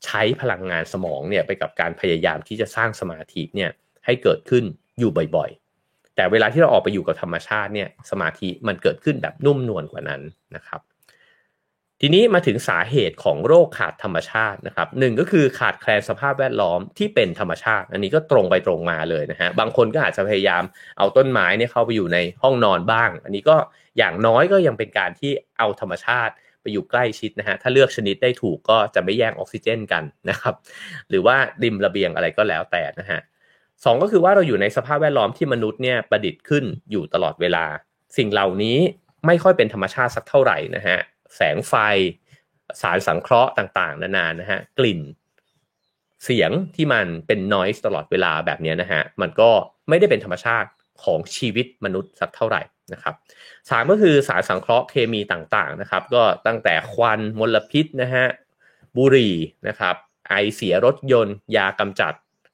ใช้พลังงานสมองเนี่ยไปกับการพยายามที่จะสร้างสมาธิเนี่ยให้เกิดขึ้นอยู่บ่อยๆ แต่เวลาที่เราออกไปอยู่กับธรรมชาติเนี่ยสมาธิมันเกิดขึ้นแบบนุ่มนวลกว่านั้นนะครับ ทีนี้มาถึงสาเหตุของโรคขาดธรรมชาตินะครับหนึ่งก็คือขาดแคลนสภาพแวดล้อมที่เป็นธรรมชาติ อันนี้ก็ตรงไปตรงมาเลยนะฮะบางคนก็อาจจะพยายามเอาต้นไม้เนี่ยเข้าไปอยู่ในห้องนอนบ้าง อันนี้ก็อย่างน้อยก็ยังเป็นการที่เอาธรรมชาติ ไปอยู่ใกล้ชิดนะฮะถ้าเลือกชนิดได้ถูกก็จะไม่แย่งออกซิเจนกันนะครับหรือว่าริมระเบียงอะไรก็แล้วแต่นะฮะสองก็คือว่าเราอยู่ในสภาพแวดล้อมที่มนุษย์เนี่ยประดิษฐ์ขึ้นอยู่ตลอดเวลา สิ่งเหล่านี้ไม่ค่อยเป็นธรรมชาติสักเท่าไหร่นะฮะแสงไฟ สารสังเคราะห์ต่างๆ นานานะฮะกลิ่น เสียงที่มันเป็นนอยส์ตลอดเวลาแบบนี้นะฮะมันก็ไม่ได้เป็นธรรมชาติของชีวิตมนุษย์สักเท่าไหร่ นะครับสามก็คือสารสังเคราะห์เคมีต่างๆนะครับ ก็ตั้งแต่ควันมลพิษนะฮะบุหรี่นะครับไอเสียรถยนต์ ยากำจัด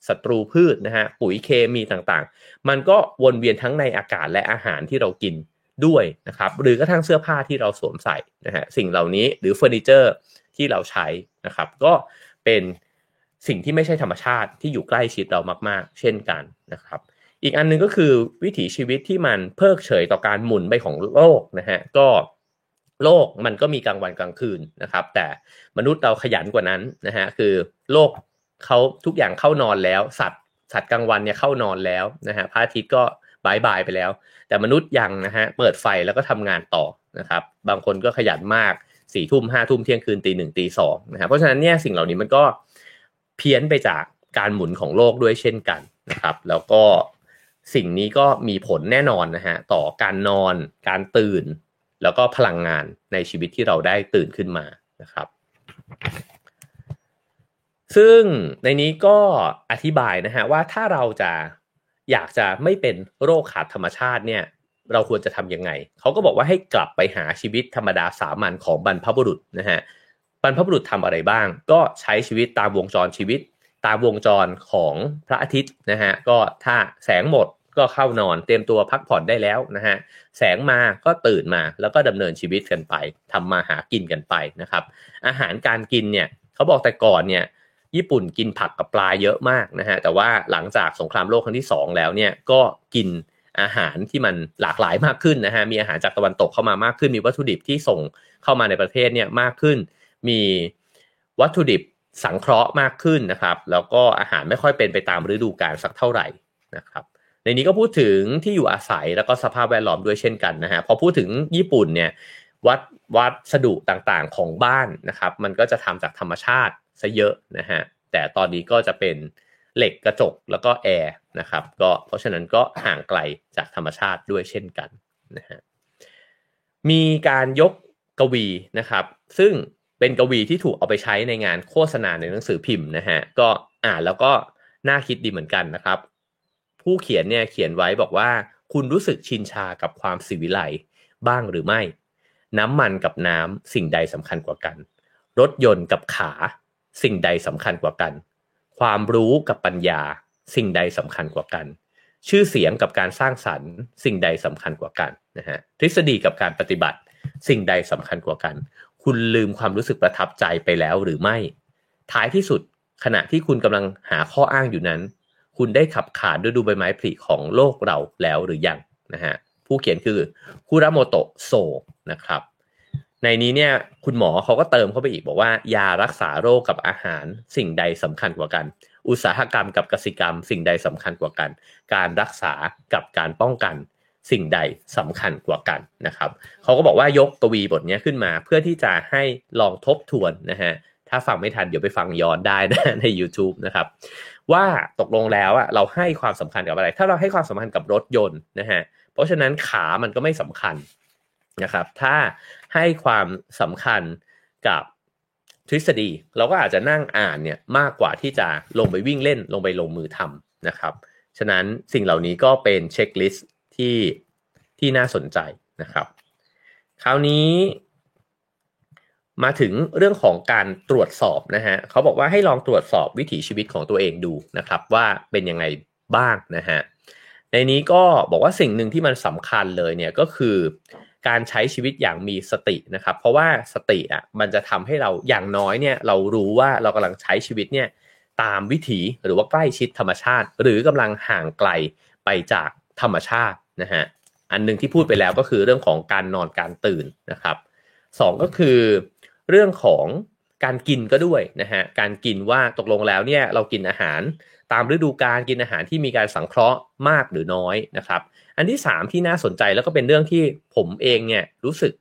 ศัตรูพืชนะฮะปุ๋ยเคมีต่างๆ มันก็วนเวียนทั้งในอากาศและอาหารที่เรากินด้วยนะครับหรือกระทั่งเสื้อผ้าที่เราสวมใส่นะฮะสิ่งเหล่านี้หรือเฟอร์นิเจอร์ที่เราใช้นะครับก็เป็นสิ่งที่ไม่ใช่ธรรมชาติที่อยู่ใกล้ชิดเรามากๆ เช่นกันนะครับ อีกอันนึงก็คือวิถีชีวิตที่มันเพิกเฉยต่อการหมุนไปของโลกนะฮะก็โลกมันก็มีกลางวันกลางคืนนะครับ แต่มนุษย์เราขยันกว่านั้นนะฮะคือโลกเขาทุกอย่างเข้านอนแล้ว สัตว์สัตว์กลางวันเนี่ยเข้านอนแล้วนะฮะพระอาทิตย์ก็บายบายไปแล้ว แต่มนุษย์ยังนะฮะเปิดไฟแล้วก็ทำงานต่อนะครับ บางคนก็ขยันมากสี่ทุ่มห้าทุ่มเที่ยงคืนตีหนึ่งตีสองนะครับเพราะฉะนั้นเนี่ยสิ่งเหล่านี้มันก็เพี้ยนไปจากการหมุนของโลกด้วยเช่นกันนะครับ แล้วก็ สิ่งนี้ก็มีผลแน่นอนนะฮะต่อการนอน การตื่น แล้วก็พลังงานในชีวิตที่เราได้ตื่นขึ้นมานะครับ ซึ่งในนี้ก็อธิบายนะฮะว่าถ้าเราจะอยากจะไม่เป็นโรคขาดธรรมชาติเนี่ย เราควรจะทำยังไง เขาก็บอกว่าให้กลับไปหาชีวิตธรรมดาสามัญของบรรพบุรุษนะฮะบรรพบุรุษทำอะไรบ้าง ก็ใช้ชีวิตตามวงจรชีวิตตามวงจรของพระอาทิตย์นะฮะก็ถ้าแสงหมด ก็เข้านอนเตรียมตัวพักผ่อนได้แล้วนะฮะแสงมาก็ตื่นมาแล้วก็ดำเนินชีวิตกันไปทำมาหากินกันไปนะครับ อาหารการกินเนี่ยเขาบอกแต่ก่อนเนี่ยญี่ปุ่นกินผักกับปลาเยอะมากนะฮะแต่ว่าหลังจากสงครามโลกครั้งที่ 2 แล้วเนี่ยก็กินอาหารที่มันหลากหลายมากขึ้นนะฮะมีอาหารจากตะวันตกเข้ามามากขึ้น มีวัตถุดิบที่ส่งเข้ามาในประเทศเนี่ยมากขึ้น มีวัตถุดิบสังเคราะห์มากขึ้นนะครับ แล้วก็อาหารไม่ค่อยเป็นไปตามฤดูกาลสักเท่าไหร่นะครับ ในนี้ก็พูดถึงที่อยู่อาศัยแล้วก็สภาพแวดล้อมด้วยเช่นกันนะฮะพอพูดถึงญี่ปุ่นเนี่ยวัดวัสดุต่างๆของบ้านนะครับ มันก็จะทำจากธรรมชาติซะเยอะนะฮะแต่ตอนนี้ก็จะเป็นเหล็กกระจกแล้วก็แอร์นะครับก็เพราะฉะนั้นก็ห่างไกลจากธรรมชาติด้วยเช่นกันนะฮะมีการยกกวีนะครับ ซึ่งเป็นกวีที่ถูกเอาไปใช้ในงานโฆษณาในหนังสือพิมพ์นะฮะก็อ่านแล้วก็น่าคิดดีเหมือนกันนะครับ ผู้เขียนเนี่ยเขียนไว้บอกว่า คุณรู้สึกชินชากับความสิวิไลบ้างหรือไม่ น้ำมันกับน้ำสิ่งใดสำคัญกว่ากัน รถยนต์กับขาสิ่งใดสำคัญกว่ากัน ความรู้กับปัญญา สิ่งใดสำคัญกว่ากัน ชื่อเสียงกับการสร้างสรรค์ สิ่งใดสำคัญกว่ากันนะฮะทฤษฎีกับการปฏิบัติ สิ่งใดสำคัญกว่ากัน คุณลืมความรู้สึกประทับใจไปแล้วหรือไม่ ท้ายที่สุดขณะที่คุณกำลังหาข้ออ้างอยู่นั้น คุณได้ขับขานด้วยดูใบไม้ผลิของโลกเราแล้วหรือยังนะฮะผู้เขียนคือคุระโมโตะโซนะครับ ในนี้เนี่ยคุณหมอเขาก็เติมเข้าไปอีกบอกว่า ยารักษาโรคกับอาหารสิ่งใดสำคัญกว่ากัน อุตสาหกรรมกับกสิกรรม สิ่งใดสำคัญกว่ากัน การรักษากับการป้องกัน สิ่งใดสำคัญกว่ากันนะครับเขาก็บอกว่ายกกวีบทนี้ขึ้นมาเพื่อที่จะให้ลองทบทวนนะฮะ ถ้าฟังไม่ทันเดี๋ยวไปฟังย้อนได้นะใน YouTube นะครับ ว่าตกลงแล้วอะเราให้ความสำคัญกับอะไร ถ้าเราให้ความสำคัญกับรถยนต์นะฮะเพราะฉะนั้นขามันก็ไม่สำคัญนะครับ ถ้าให้ความสำคัญกับทฤษฎี เราก็อาจจะนั่งอ่านเนี่ยมากกว่าที่จะลงไปวิ่งเล่นลงไปลงมือทำนะครับ ฉะนั้นสิ่งเหล่านี้ก็เป็นเช็คลิสต์ที่ที่น่าสนใจนะครับ คราวนี้ มาถึงเรื่องของการตรวจสอบนะฮะเขาบอกว่าให้ลองตรวจสอบวิถีชีวิตของตัวเองดูนะครับว่าเป็นยังไงบ้างนะฮะในนี้ก็บอกว่าสิ่งหนึ่งที่มันสำคัญเลยเนี่ยก็คือการใช้ชีวิตอย่างมีสตินะครับ เพราะว่าสติอะมันจะทำให้เราอย่างน้อยเนี่ยเรารู้ว่าเรากำลังใช้ชีวิตเนี่ยตามวิถีหรือว่าใกล้ชิดธรรมชาติ หรือกำลังห่างไกลไปจากธรรมชาตินะฮะอันหนึ่งที่พูดไปแล้วก็คือเรื่องของการนอนการตื่นนะครับสองก็คือ เรื่องของการกินก็ด้วยนะฮะการกินว่าตกลงแล้วเนี่ยเรากินอาหารตามฤดูกาลกินอาหารที่มีการสังเคราะห์มากหรือน้อยนะครับ อันที่สามที่น่าสนใจแล้วก็เป็นเรื่องที่ผมเองเนี่ยรู้สึก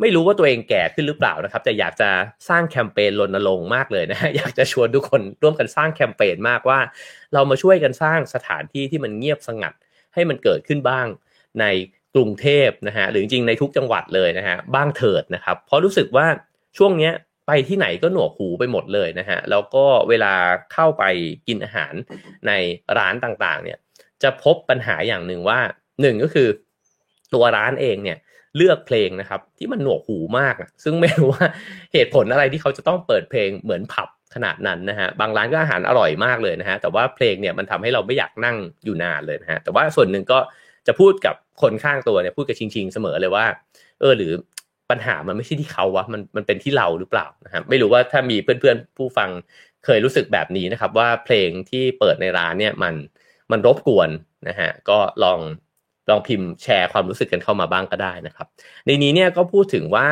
ไม่รู้ว่าตัวเองแก่ขึ้นหรือเปล่านะครับแต่อยากจะสร้างแคมเปญรณรงค์มากเลยนะอยากจะชวนทุกคนร่วมกันสร้างแคมเปญมากว่า เรามาช่วยกันสร้างสถานที่ที่มันเงียบสงัด ให้มันเกิดขึ้นบ้างในกรุงเทพนะฮะหรือจริงในทุกจังหวัดเลยนะฮะบ้างเถิดนะครับเพราะรู้สึกว่า ช่วงเนี้ยไปที่ไหนก็หนวกหูไปหมดเลยนะฮะ แล้วก็เวลาเข้าไปกินอาหารในร้านต่างๆ เนี่ย จะพบปัญหาอย่างหนึ่งว่าหนึ่งก็คือตัวร้านเองเนี่ยเลือกเพลงนะครับ ที่มันหนวกหูมาก ซึ่งไม่รู้ว่าเหตุผลอะไรที่เขาจะต้องเปิดเพลงเหมือนผับขนาดนั้นนะฮะบางร้านก็อาหารอร่อยมากเลยนะฮะแต่ว่าเพลงเนี่ยมันทำให้เราไม่อยากนั่งอยู่นานเลยนะฮะแต่ว่าส่วนหนึ่งก็จะพูดกับคนข้างตัวเนี่ยพูดกับชิงๆเสมอเลยว่า เออหรือ ปัญหามันไม่ใช่ที่เขาวะมันมันเป็นที่เราหรือเปล่านะครับไม่รู้ว่าถ้ามีเพื่อนๆผู้ฟังเคยรู้สึกแบบนี้นะครับ ว่าเพลงที่เปิดในร้านเนี่ยมันมันรบกวนนะฮะก็ลองลองพิมพ์แชร์ความรู้สึกกันเข้ามาบ้างก็ได้นะครับ ในนี้เนี่ยก็พูดถึงว่า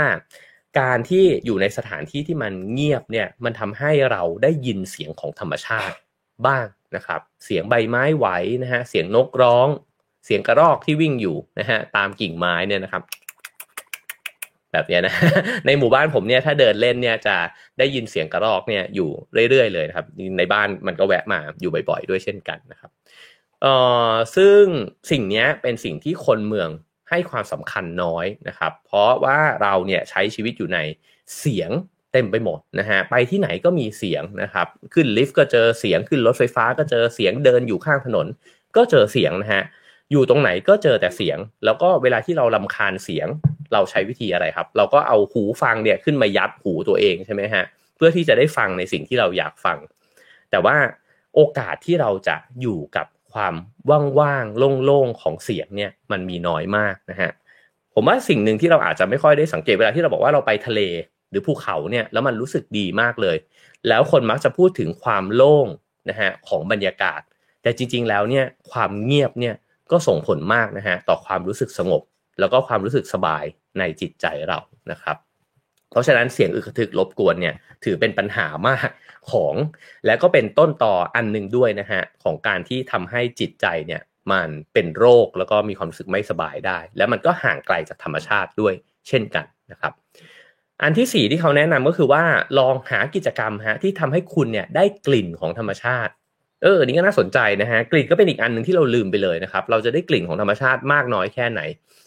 การที่อยู่ในสถานที่ที่มันเงียบเนี่ยมันทำให้เราได้ยินเสียงของธรรมชาติบ้างนะครับ เสียงใบไม้ไหวนะฮะเสียงนกร้อง เสียงกระรอกที่วิ่งอยู่นะฮะตามกิ่งไม้เนี่ยนะครับ แบบนี้นะ ในหมู่บ้านผมเนี่ยถ้าเดินเล่นเนี่ยจะได้ยินเสียงกระรอกเนี่ยอยู่เรื่อยๆเลยนะครับ ในบ้านมันก็แวะมาอยู่บ่อย ๆ ด้วยเช่นกันนะครับเอ่อซึ่งสิ่งนี้เป็นสิ่งที่คนเมืองให้ความสำคัญน้อยนะครับ เพราะว่าเราเนี่ยใช้ชีวิตอยู่ในเสียงเต็มไปหมดนะฮะไปที่ไหนก็มีเสียงนะครับขึ้นลิฟต์ก็เจอเสียงขึ้นรถไฟฟ้าก็เจอเสียงเดินอยู่ข้างถนน ก็เจอเสียงนะฮะ อยู่ตรงไหนก็เจอแต่เสียง แล้วก็เวลาที่เราลำคาญเสียง เราใช้วิธีอะไรครับ เราก็เอาหูฟังเนี่ยขึ้นมายัดหูตัวเองใช่ไหมฮะเพื่อที่จะได้ฟังในสิ่งที่เราอยากฟัง แต่ว่าโอกาสที่เราจะอยู่กับความว่างๆโล่งๆของเสียงเนี่ยมันมีน้อยมากนะฮะผมว่าสิ่งหนึ่งที่เราอาจจะไม่ค่อยได้สังเกตเวลาที่เราบอกว่าเราไปทะเลหรือภูเขาเนี่ยแล้วมันรู้สึกดีมากเลย แล้วคนมักจะพูดถึงความโล่งนะฮะของบรรยากาศ แต่จริง ๆ แล้วเนี่ยความเงียบเนี่ย ก็ส่งผลมากนะฮะต่อความรู้สึกสงบ แล้วก็ความรู้สึกสบายในจิตใจเรานะครับเพราะฉะนั้นเสียงอึกทึกรบกวนเนี่ยถือเป็นปัญหามากของ และก็เป็นต้นต่ออันหนึ่งด้วยนะฮะของการที่ทำให้จิตใจเนี่ยมันเป็นโรคแล้วก็มีความรู้สึกไม่สบายได้ แล้วมันก็ห่างไกลจากธรรมชาติด้วยเช่นกันนะครับ อันที่สี่ที่เขาแนะนำก็คือว่าลองหากิจกรรมฮะที่ทำให้คุณเนี่ยได้กลิ่นของธรรมชาติ อ้ออันนี้ก็น่าสนใจนะฮะกลิ่นก็เป็นอีกอันหนึ่งที่เราลืมไปเลยนะครับ เราจะได้กลิ่นของธรรมชาติมากน้อยแค่ไหน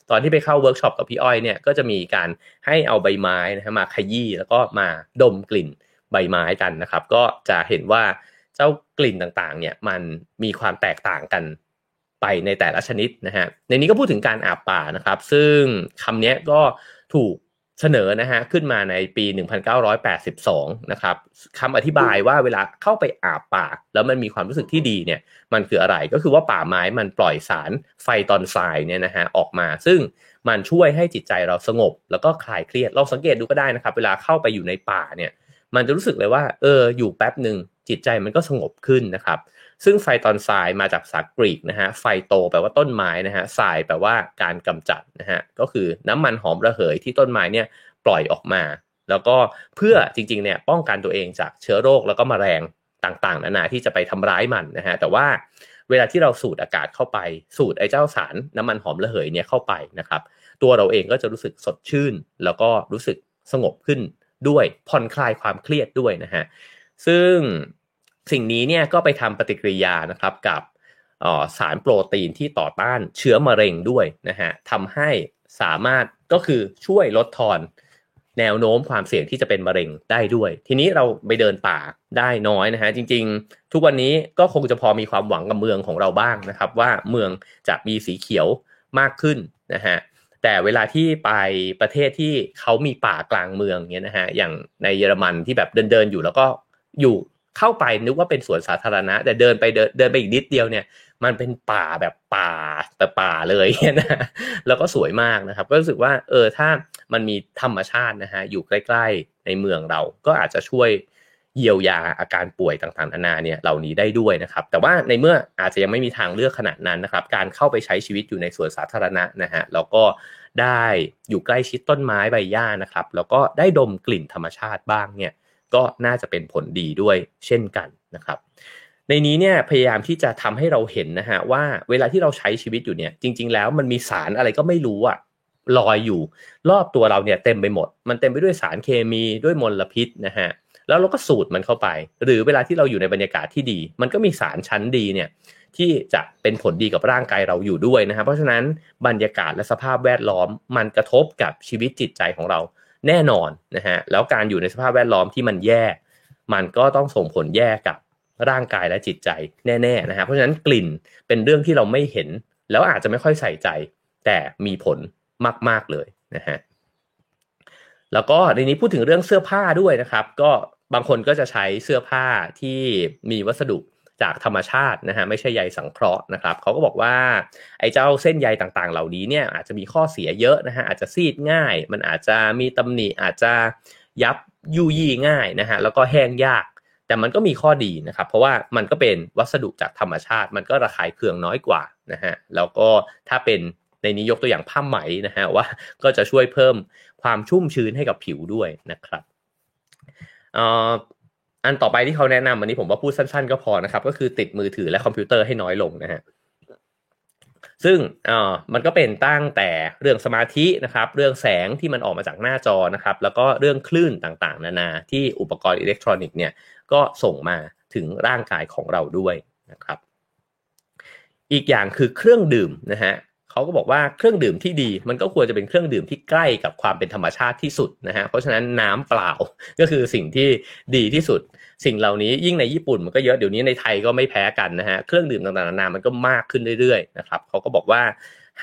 ตอนที่ไปเข้าเวิร์กช็อปกับพี่อ้อยเนี่ยก็จะมีการให้เอาใบไม้นะฮะมาขยี้แล้วก็มาดมกลิ่นใบไม้กันนะครับ ก็จะเห็นว่าเจ้ากลิ่นต่างๆ เนี่ยมันมีความแตกต่างกันไปในแต่ละชนิดนะฮะในนี้ก็พูดถึงการอาบป่านะครับ ซึ่งคำนี้ก็ถูก เสนอนะฮะขึ้นมาในปี 1982 นะครับคำอธิบายว่าเวลาเข้าไปอาบป่า แล้วมันมีความรู้สึกที่ดีเนี่ยมันคืออะไรก็คือว่าป่าไม้มันปล่อยสารไฟตอนทรายเนี่ยนะฮะออกมา ซึ่งมันช่วยให้จิตใจเราสงบ แล้วก็คลายเครียดเราสังเกตดูก็ได้นะครับ เวลาเข้าไปอยู่ในป่าเนี่ยมันจะรู้สึกเลยว่าเอออยู่แป๊บหนึ่งจิตใจมันก็สงบขึ้นนะครับ ซึ่งไฟตอนทรายมาจากภาษากรีกนะฮะไฟโตแปลว่าต้นไม้นะฮะทรายแปลว่าการกำจัดนะฮะก็คือน้ำมันหอมระเหยที่ต้นไม้เนี่ยปล่อยออกมา แล้วก็เพื่อจริงๆเนี่ยป้องกันตัวเองจากเชื้อโรคแล้วก็มแมลงต่างๆนานาที่จะไปทำร้ายมันนะฮะแต่ว่าเวลาที่เราสูดอากาศเข้าไป สูดไอ้เจ้าสารน้ำมันหอมระเหยเนี่ยเข้าไปนะครับตัวเราเองก็จะรู้สึกสดชื่น แล้วก็รู้สึกสงบขึ้นด้วยผ่อนคลายความเครียดด้วยนะฮะซึ่ง สิ่งนี้เนี่ยก็ไปทำปฏิกิริยานะครับกับสารโปรตีนที่ต่อต้านเชื้อมะเร็งด้วยนะฮะทำให้สามารถก็คือช่วยลดทอนแนวโน้มความเสี่ยงที่จะเป็นมะเร็งได้ด้วย ทีนี้เราไปเดินป่าได้น้อยนะฮะจริง ๆ ทุกวันนี้ก็คงจะพอมีความหวังกับเมืองของเราบ้างนะครับ ว่าเมืองจะมีสีเขียวมากขึ้นนะฮะแต่เวลาที่ไปประเทศที่เขามีป่ากลางเมืองเนี้ยนะฮะอย่างในเยอรมันที่แบบเดินเดินอยู่แล้วก็อยู่ เข้าไปนึกว่าเป็นสวนสาธารณะ แต่เดินไปเดินเดินไปอีกนิดเดียวเนี่ย มันเป็นป่าแบบป่าแต่ป่าเลยนะแล้วก็สวยมากนะครับ ก็รู้สึกว่าเออถ้ามันมีธรรมชาตินะฮะอยู่ใกล้ ๆ ในเมืองเราก็อาจจะช่วยเยียวยาอาการป่วยต่างๆนานาเนี่ยเหล่านี้ได้ด้วยนะครับ แต่ว่าในเมื่ออาจจะยังไม่มีทางเลือกขนาดนั้นนะครับ การเข้าไปใช้ชีวิตอยู่ในสวนสาธารณะนะฮะแล้วก็ได้อยู่ใกล้ชิดต้นไม้ใบหญ้านะครับ แล้วก็ได้ดมกลิ่นธรรมชาติบ้างเนี่ย ก็น่าจะเป็นผลดีด้วยเช่นกันนะครับ ในนี้เนี่ยพยายามที่จะทำให้เราเห็นนะฮะว่าเวลาที่เราใช้ชีวิตอยู่เนี่ย จริง ๆ แล้วมันมีสารอะไรก็ไม่รู้อะลอยอยู่รอบตัวเราเนี่ยเต็มไปหมด มันเต็มไปด้วยสารเคมีด้วยมลพิษนะฮะแล้วเราก็สูดมันเข้าไป หรือเวลาที่เราอยู่ในบรรยากาศที่ดี มันก็มีสารชั้นดีเนี่ยที่จะเป็นผลดีกับร่างกายเราอยู่ด้วยนะครับเพราะฉะนั้นบรรยากาศและสภาพแวดล้อมมันกระทบกับชีวิตจิตใจของเรา แน่นอนนะฮะแล้วการอยู่ในสภาพแวดล้อมที่มันแย่ มันก็ต้องส่งผลแย่กับร่างกายและจิตใจแน่ๆนะฮะเพราะฉะนั้นกลิ่นเป็นเรื่องที่เราไม่เห็น แล้วอาจจะไม่ค่อยใส่ใจ แต่มีผลมากๆเลยนะฮะแล้วก็ในนี้พูดถึงเรื่องเสื้อผ้าด้วยนะครับ ก็บางคนก็จะใช้เสื้อผ้าที่มีวัสดุ จากธรรมชาตินะฮะไม่ใช่ใยสังเคราะห์นะครับเขาก็บอกว่าไอ้เจ้าเส้นใยต่างๆ เหล่านี้เนี่ยอาจจะมีข้อเสียเยอะนะฮะอาจจะซีดง่าย มันอาจจะมีตำหนิอาจจะยับยุยี่ง่ายนะฮะแล้วก็แห้งยาก แต่มันก็มีข้อดีนะครับ เพราะว่ามันก็เป็นวัสดุจากธรรมชาติ มันก็ระคายเคืองน้อยกว่านะฮะแล้วก็ถ้าเป็นในนี้ยกตัวอย่างผ้าไหมนะฮะว่าก็จะช่วยเพิ่มความชุ่มชื้นให้กับผิวด้วยนะครับ อันต่อไปที่เขาแนะนำวันนี้ผมว่าพูดสั้นๆก็พอนะครับ ก็คือติดมือถือและคอมพิวเตอร์ให้น้อยลงนะฮะซึ่งอ่ามันก็เป็นตั้งแต่เรื่องสมาธินะครับ เรื่องแสงที่มันออกมาจากหน้าจอนะครับ แล้วก็เรื่องคลื่นต่างๆ นานาที่อุปกรณ์อิเล็กทรอนิกส์เนี่ยก็ส่งมาถึงร่างกายของเราด้วยนะครับ อีกอย่างคือเครื่องดื่มนะฮะ เขาก็บอกว่าเครื่องดื่มที่ดี มันก็ควรจะเป็นเครื่องดื่มที่ใกล้กับความเป็นธรรมชาติที่สุดนะฮะเพราะฉะนั้นน้ำเปล่าก็คือสิ่งที่ดีที่สุด สิ่งเหล่านี้ยิ่งในญี่ปุ่นมันก็เยอะเดี๋ยวนี้ในไทยก็ไม่แพ้กันนะฮะเครื่องดื่มต่างๆนานามันก็มากขึ้นเรื่อยๆนะครับเขาก็บอกว่า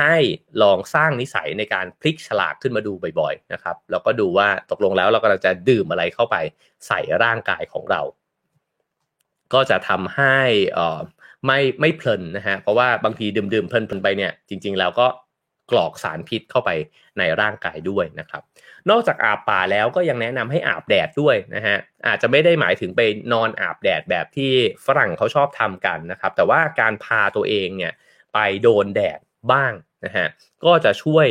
ให้ลองสร้างนิสัยในการพลิกฉลากขึ้นมาดูบ่อยๆนะครับแล้วก็ดูว่าตกลงแล้วเรากำลังจะดื่มอะไรเข้าไปใส่ร่างกายของเรา ก็จะทำให้อ่อ ไม่ไม่เพลินนะฮะเพราะว่าบางทีดื่มๆเพลินๆไปเนี่ยจริง ๆ แล้วก็กรอกสารพิษเข้าไปในร่างกายด้วยนะครับ นอกจากอาบป่าแล้วก็ยังแนะนำให้อาบแดดด้วยนะฮะอาจจะไม่ได้หมายถึงไปนอนอาบแดดแบบที่ฝรั่งเขาชอบทำกันนะครับ แต่ว่าการพาตัวเองเนี่ยไปโดนแดดบ้างนะฮะก็จะช่วย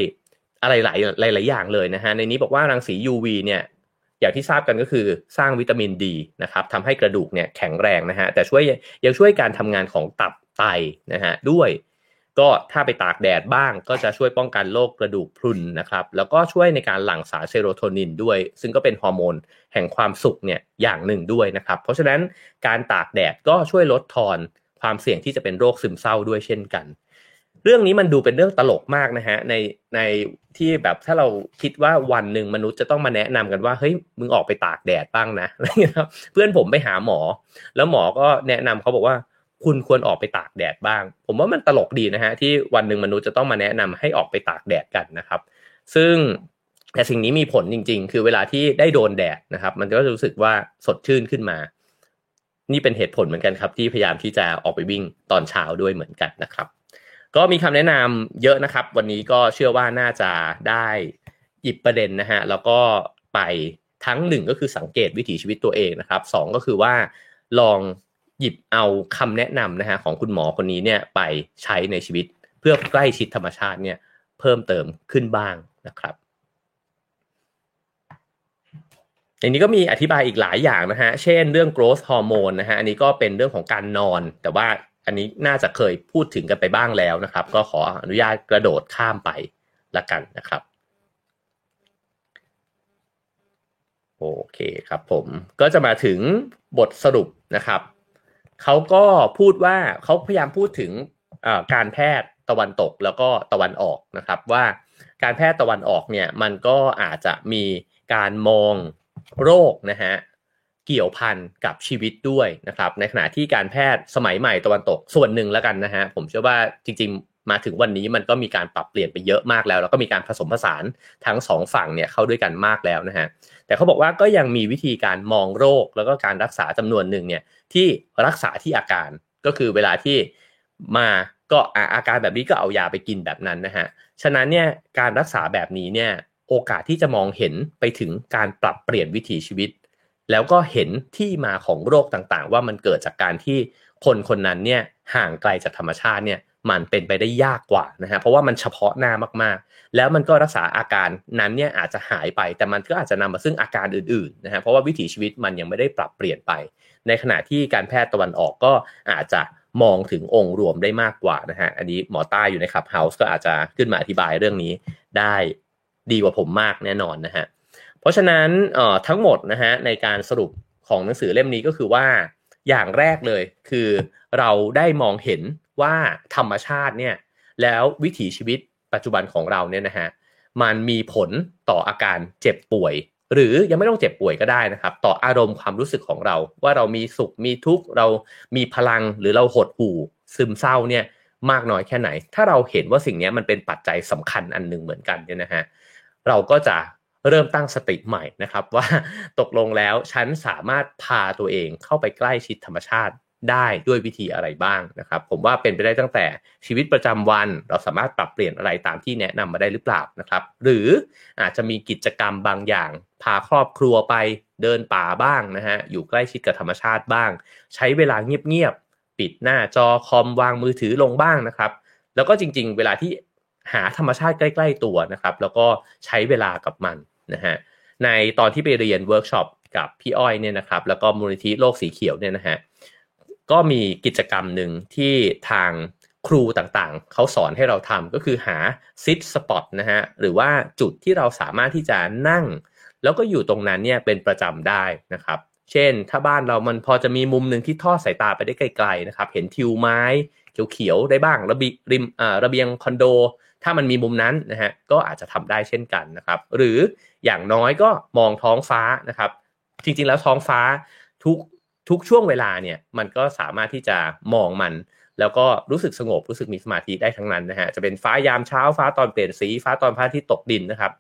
อะไรหลายหลายอย่างเลยนะฮะในนี้บอกว่ารังสี UV เนี่ย อย่างที่ทราบกันก็คือสร้างวิตามินดีนะครับทำให้กระดูกเนี่ยแข็งแรงนะฮะแต่ช่วยยังช่วยการทำงานของตับไตนะฮะด้วยก็ถ้าไปตากแดดบ้างก็จะช่วยป้องกันโรคกระดูกพรุนนะครับแล้วก็ช่วยในการหลั่งสารเซโรโทนินด้วย ซึ่งก็เป็นฮอร์โมนแห่งความสุขเนี่ยอย่างหนึ่งด้วยนะครับ เพราะฉะนั้นการตากแดดก็ช่วยลดทอนความเสี่ยงที่จะเป็นโรคซึมเศร้าด้วยเช่นกัน เรื่องนี้มันดูเป็นเรื่องตลกมากนะฮะในในที่แบบถ้าเราคิดว่าวันหนึ่งมนุษย์จะต้องมาแนะนำกันว่าเฮ้ยมึงออกไปตากแดดบ้างนะอะไรเงี้ยเพื่อนผมไปหาหมอ แล้วหมอก็แนะนำเขาบอกว่าคุณควรออกไปตากแดดบ้าง ผมว่ามันตลกดีนะฮะที่วันหนึ่งมนุษย์จะต้องมาแนะนำให้ออกไปตากแดดกันนะครับ ซึ่งแต่สิ่งนี้มีผลจริง ๆ คือเวลาที่ได้โดนแดดนะครับ มันก็จะรู้สึกว่าสดชื่นขึ้นมา นี่เป็นเหตุผลเหมือนกันครับ ที่พยายามที่จะออกไปวิ่งตอนเช้าด้วยเหมือนกันนะครับ ก็มีคำแนะนำเยอะนะครับ วันนี้ก็เชื่อว่าน่าจะได้หยิบประเด็นนะฮะแล้วก็ไปทั้งหนึ่งก็คือสังเกตวิถีชีวิตตัวเองนะครับสองก็คือว่าลองหยิบเอาคำแนะนำนะฮะของคุณหมอคนนี้เนี่ยไปใช้ในชีวิตเพื่อใกล้ชิดธรรมชาติเนี่ยเพิ่มเติมขึ้นบ้างนะครับอย่างนี้ก็มีอธิบายอีกหลายอย่างนะฮะ เช่นเรื่อง growth hormone นะฮะ อันนี้ก็เป็นเรื่องของการนอน แต่ว่า อันนี้น่าจะเคยพูดถึงกันไปบ้างแล้วนะครับ ก็ขออนุญาตกระโดดข้ามไปละกันนะครับโอเคครับผมก็จะมาถึงบทสรุปนะครับเขาก็พูดว่าเขาพยายามพูดถึงการแพทย์ตะวันตกแล้วก็ตะวันออกนะครับ ว่าการแพทย์ตะวันออกเนี่ยมันก็อาจจะมีการมองโรคนะฮะ เกี่ยวพันกับชีวิตด้วยนะครับ ในขณะที่การแพทย์สมัยใหม่ตะวันตกส่วนหนึ่งแล้วกันนะฮะผมเชื่อว่าจริง ๆ มาถึงวันนี้มันก็มีการปรับเปลี่ยนไปเยอะมากแล้ว แล้วก็มีการผสมผสานทั้งสองฝั่งเนี่ยเข้าด้วยกันมากแล้วนะฮะแต่เขาบอกว่าก็ยังมีวิธีการมองโรคแล้วก็การรักษาจำนวนหนึ่งเนี่ยที่รักษาที่อาการก็คือเวลาที่มาก็อาการแบบนี้ก็เอายาไปกินแบบนั้นนะฮะฉะนั้นเนี่ยการรักษาแบบนี้เนี่ยโอกาสที่จะมองเห็นไปถึงการปรับเปลี่ยนวิถีชีวิต แล้วก็เห็นที่มาของโรคต่างๆ ว่ามันเกิดจากการที่คนคนนั้นเนี่ยห่างไกลจากธรรมชาติเนี่ยมันเป็นไปได้ยากกว่านะฮะเพราะว่ามันเฉพาะหน้ามากๆ แล้วมันก็รักษาอาการนั้นเนี่ยอาจจะหายไป แต่มันก็อาจจะนำมาซึ่งอาการอื่นๆนะฮะเพราะว่าวิถีชีวิตมันยังไม่ได้ปรับเปลี่ยนไป ในขณะที่การแพทย์ตะวันออกก็อาจจะมองถึงองค์รวมได้มากกว่านะฮะอันนี้หมอต้าอยู่ในคลับเฮาส์ก็อาจจะขึ้นมาอธิบายเรื่องนี้ได้ดีกว่าผมมากแน่นอนนะฮะ เพราะฉะนั้นทั้งหมดนะฮะในการสรุปของหนังสือเล่มนี้ก็คือว่าอย่างแรกเลยคือเราได้มองเห็นว่าธรรมชาติเนี่ยแล้ววิถีชีวิตปัจจุบันของเราเนี่ยนะฮะมันมีผลต่ออาการเจ็บป่วย หรือยังไม่ต้องเจ็บป่วยก็ได้นะครับ ต่ออารมณ์ความรู้สึกของเรา ว่าเรามีสุขมีทุกข์เรามีพลังหรือเราหดหู่ซึมเศร้าเนี่ยมากน้อยแค่ไหน ถ้าเราเห็นว่าสิ่งนี้มันเป็นปัจจัยสำคัญอันหนึ่งเหมือนกันเนี่ยนะฮะเราก็จะ เริ่มตั้งสติใหม่นะครับว่าตกลงแล้วฉันสามารถพาตัวเองเข้าไปใกล้ชิดธรรมชาติได้ด้วยวิธีอะไรบ้างนะครับ ผมว่าเป็นไปได้ตั้งแต่ชีวิตประจำวัน เราสามารถปรับเปลี่ยนอะไรตามที่แนะนำมาได้หรือเปล่านะครับ หรืออาจจะมีกิจกรรมบางอย่าง พาครอบครัวไปเดินป่าบ้างนะฮะอยู่ใกล้ชิดกับธรรมชาติบ้าง ใช้เวลาเงียบๆปิดหน้าจอคอมวางมือถือลงบ้างนะครับ แล้วก็จริงๆ เวลาที่หาธรรมชาติใกล้ ๆ ตัวนะครับ แล้วก็ใช้เวลากับมัน นะฮะในตอนที่ไปเรียนเวิร์กช็อปกับพี่อ้อยเนี่ยนะครับแล้วก็มูลนิธิโลกสีเขียวเนี่ยนะฮะก็มีกิจกรรมหนึ่งที่ทางครูต่างๆ เขาสอนให้เราทำก็คือหาซิทสปอตนะฮะหรือว่าจุดที่เราสามารถที่จะนั่ง แล้วก็อยู่ตรงนั้นเนี่ยเป็นประจำได้นะครับ เช่น ถ้าบ้านเรามันพอจะมีมุมหนึ่งที่ทอดสายตาไปได้ไกลๆนะครับ เห็นทิวไม้เขียวๆได้บ้างระบีริมระเบียงคอนโด ถ้ามันมีมุมนั้นนะฮะก็อาจจะทำได้เช่นกันนะครับ หรือ อย่างน้อยก็มองท้องฟ้านะครับ จริงๆแล้วท้องฟ้าทุกทุกช่วงเวลาเนี่ยมันก็สามารถที่จะมองมัน แล้วก็รู้สึกสงบรู้สึกมีสมาธิได้ทั้งนั้นนะฮะจะเป็นฟ้ายามเช้าฟ้าตอนเปลี่ยนสีฟ้าตอนพระอาทิตย์ตกดินนะครับ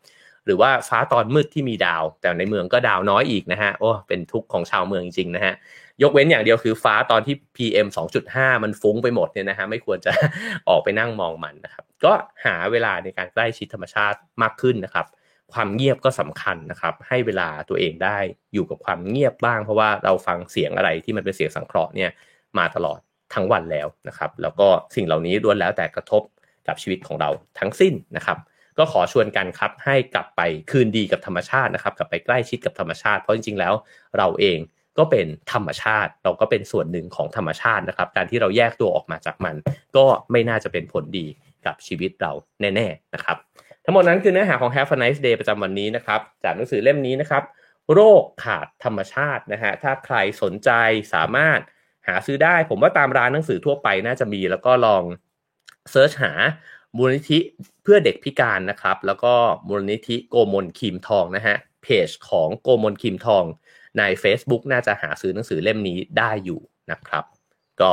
หรือว่าฟ้าตอนมืดที่มีดาว แต่ในเมืองก็ดาวน้อยอีกนะฮะโอ้เป็นทุกข์ของชาวเมืองจริงๆนะฮะยกเว้นอย่างเดียวคือฟ้าตอนที่ PM 2.5 มันฟุ้งไปหมดเนี่ยนะฮะไม่ควรจะออกไปนั่งมองมันนะครับ ก็หาเวลาในการใกล้ชิดธรรมชาติมากขึ้นนะครับ ความเงียบก็สำคัญนะครับ ให้เวลาตัวเองได้อยู่กับความเงียบบ้าง เพราะว่าเราฟังเสียงอะไรที่มันเป็นเสียงสังเคราะห์เนี่ยมาตลอดทั้งวันแล้วนะครับ แล้วก็สิ่งเหล่านี้ล้วนแล้วแต่กระทบกับชีวิตของเราทั้งสิ้นนะครับ ก็ขอชวนกันครับให้กลับไปคืนดีกับธรรมชาตินะครับ กลับไปใกล้ชิดกับธรรมชาติ เพราะจริงๆแล้วเราเองก็เป็นธรรมชาติ เราก็เป็นส่วนหนึ่งของธรรมชาตินะครับ การที่เราแยกตัวออกมาจากมัน ก็ไม่น่าจะเป็นผลดีกับชีวิตเราแน่ ๆนะครับ ทั้งหมดนั้นคือเนื้อหาของ Have a nice day ประจำวันนี้นะครับ จากหนังสือเล่มนี้นะครับ โรคขาดธรรมชาตินะฮะถ้าใครสนใจสามารถหาซื้อได้ ผมว่าตามร้านหนังสือทั่วไปน่าจะมี แล้วก็ลอง search หามูลนิธิเพื่อเด็กพิการนะครับ แล้วก็มูลนิธิโกมลคิมทองนะฮะเพจของโกมลคิมทอง ใน Facebook น่าจะหาซื้อหนังสือเล่มนี้ได้อยู่นะครับ ก็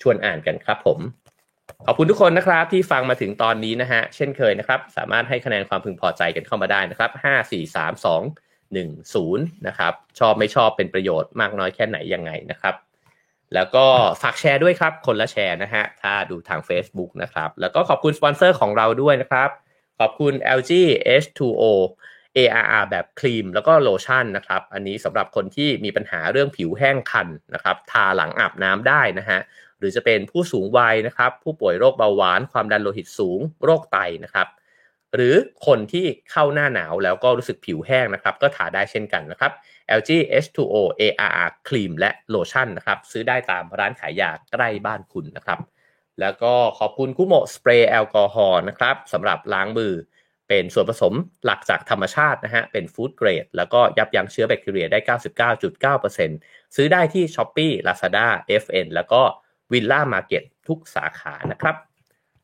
ชวนอ่านกันครับผม ขอบคุณทุกคนนะครับที่ฟังมาถึงตอนนี้นะฮะ เช่นเคยนะครับ สามารถให้คะแนนความพึงพอใจกันเข้ามาได้นะครับ5 4 3 2 1 0นะครับ ชอบไม่ชอบเป็นประโยชน์มากน้อยแค่ไหนยังไงนะครับ แล้วก็ฝากแชร์ด้วยครับ คนละแชร์นะฮะ ถ้าดูทาง Facebook นะครับ แล้วก็ขอบคุณสปอนเซอร์ของเราด้วยนะครับ ขอบคุณ LG H2O ARR แบบครีมแล้วก็โลชั่นนะครับ อันนี้สำหรับคนที่มีปัญหาเรื่องผิวแห้งคันนะครับ ทาหลังอาบน้ำได้นะฮะหรือจะเป็นผู้สูงวัยนะครับ ผู้ป่วยโรคเบาหวานความดันโลหิตสูง โรคไตนะครับ หรือคนที่เข้าหน้าหนาวแล้วก็รู้สึกผิวแห้งนะครับ ก็ทาได้เช่นกันนะครับ LG H2O ARR ครีมและโลชั่นนะครับ ซื้อได้ตามร้านขายยาใกล้บ้านคุณนะครับ แล้วก็ขอบคุณคุโมสเปรย์แอลกอฮอล์นะครับสำหรับล้างมือเป็นส่วนผสมหลักจากธรรมชาตินะฮะ เป็น food grade แล้วก็ยับยั้งเชื้อแบคทีเรียได้ 99.9%ซื้อได้ที่ s h อ p e e Lazada FN แล้วก็ Villa Market ทุกสาขานะครับ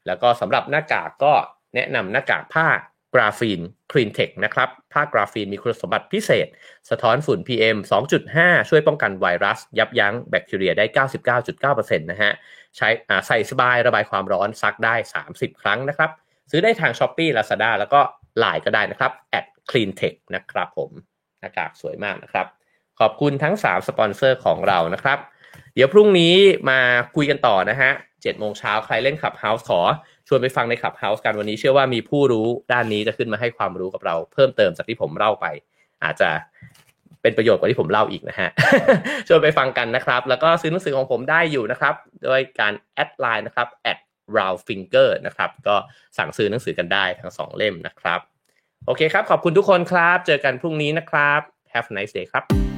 แล้วก็สำหรับหน้ากากก็แนะนำหน้ากากผ้ากราฟีน Cleantech นะครับ ผ้ากราฟีนมีคุณสมบัติพิเศษ สะท้อนฝุ่น PM 2.5 ช่วยป้องกันไวรัส ยับยั้งแบคทีเรียได้ 99.9%นะฮะ ใช้ใส่สบายระบายความร้อนซักได้ 30 ครั้งนะครับ ซื้อได้ทาง s h อ p e e Lazada แล้วก็ Line ก็ได้นะครับ @cleantech นะครับผมหน้ากากสวยมากนะครับ ขอบคุณทั้ง 3 สปอนเซอร์ของเรานะครับ เดี๋ยวพรุ่งนี้มาคุยกันต่อนะฮะ7โมงเช้าใครเล่น Clubhouse ขอชวนไปฟังใน Clubhouse กันวันนี้เชื่อว่ามีผู้รู้ด้านนี้จะขึ้นมาให้ความรู้กับเรา เพิ่มเติมจากที่ผมเล่าไป อาจจะเป็นประโยชน์กว่าที่ผมเล่าอีกนะฮะชวนไปฟังกันนะครับ แล้วก็ซื้อหนังสือของผมได้อยู่นะครับโดยการ add Line นะครับ add round finger นะครับ ก็สั่งซื้อหนังสือกันได้ทั้งสองเล่มนะครับ โอเคครับ ขอบคุณทุกคนครับ เจอกันพรุ่งนี้นะครับ have a nice day ครับ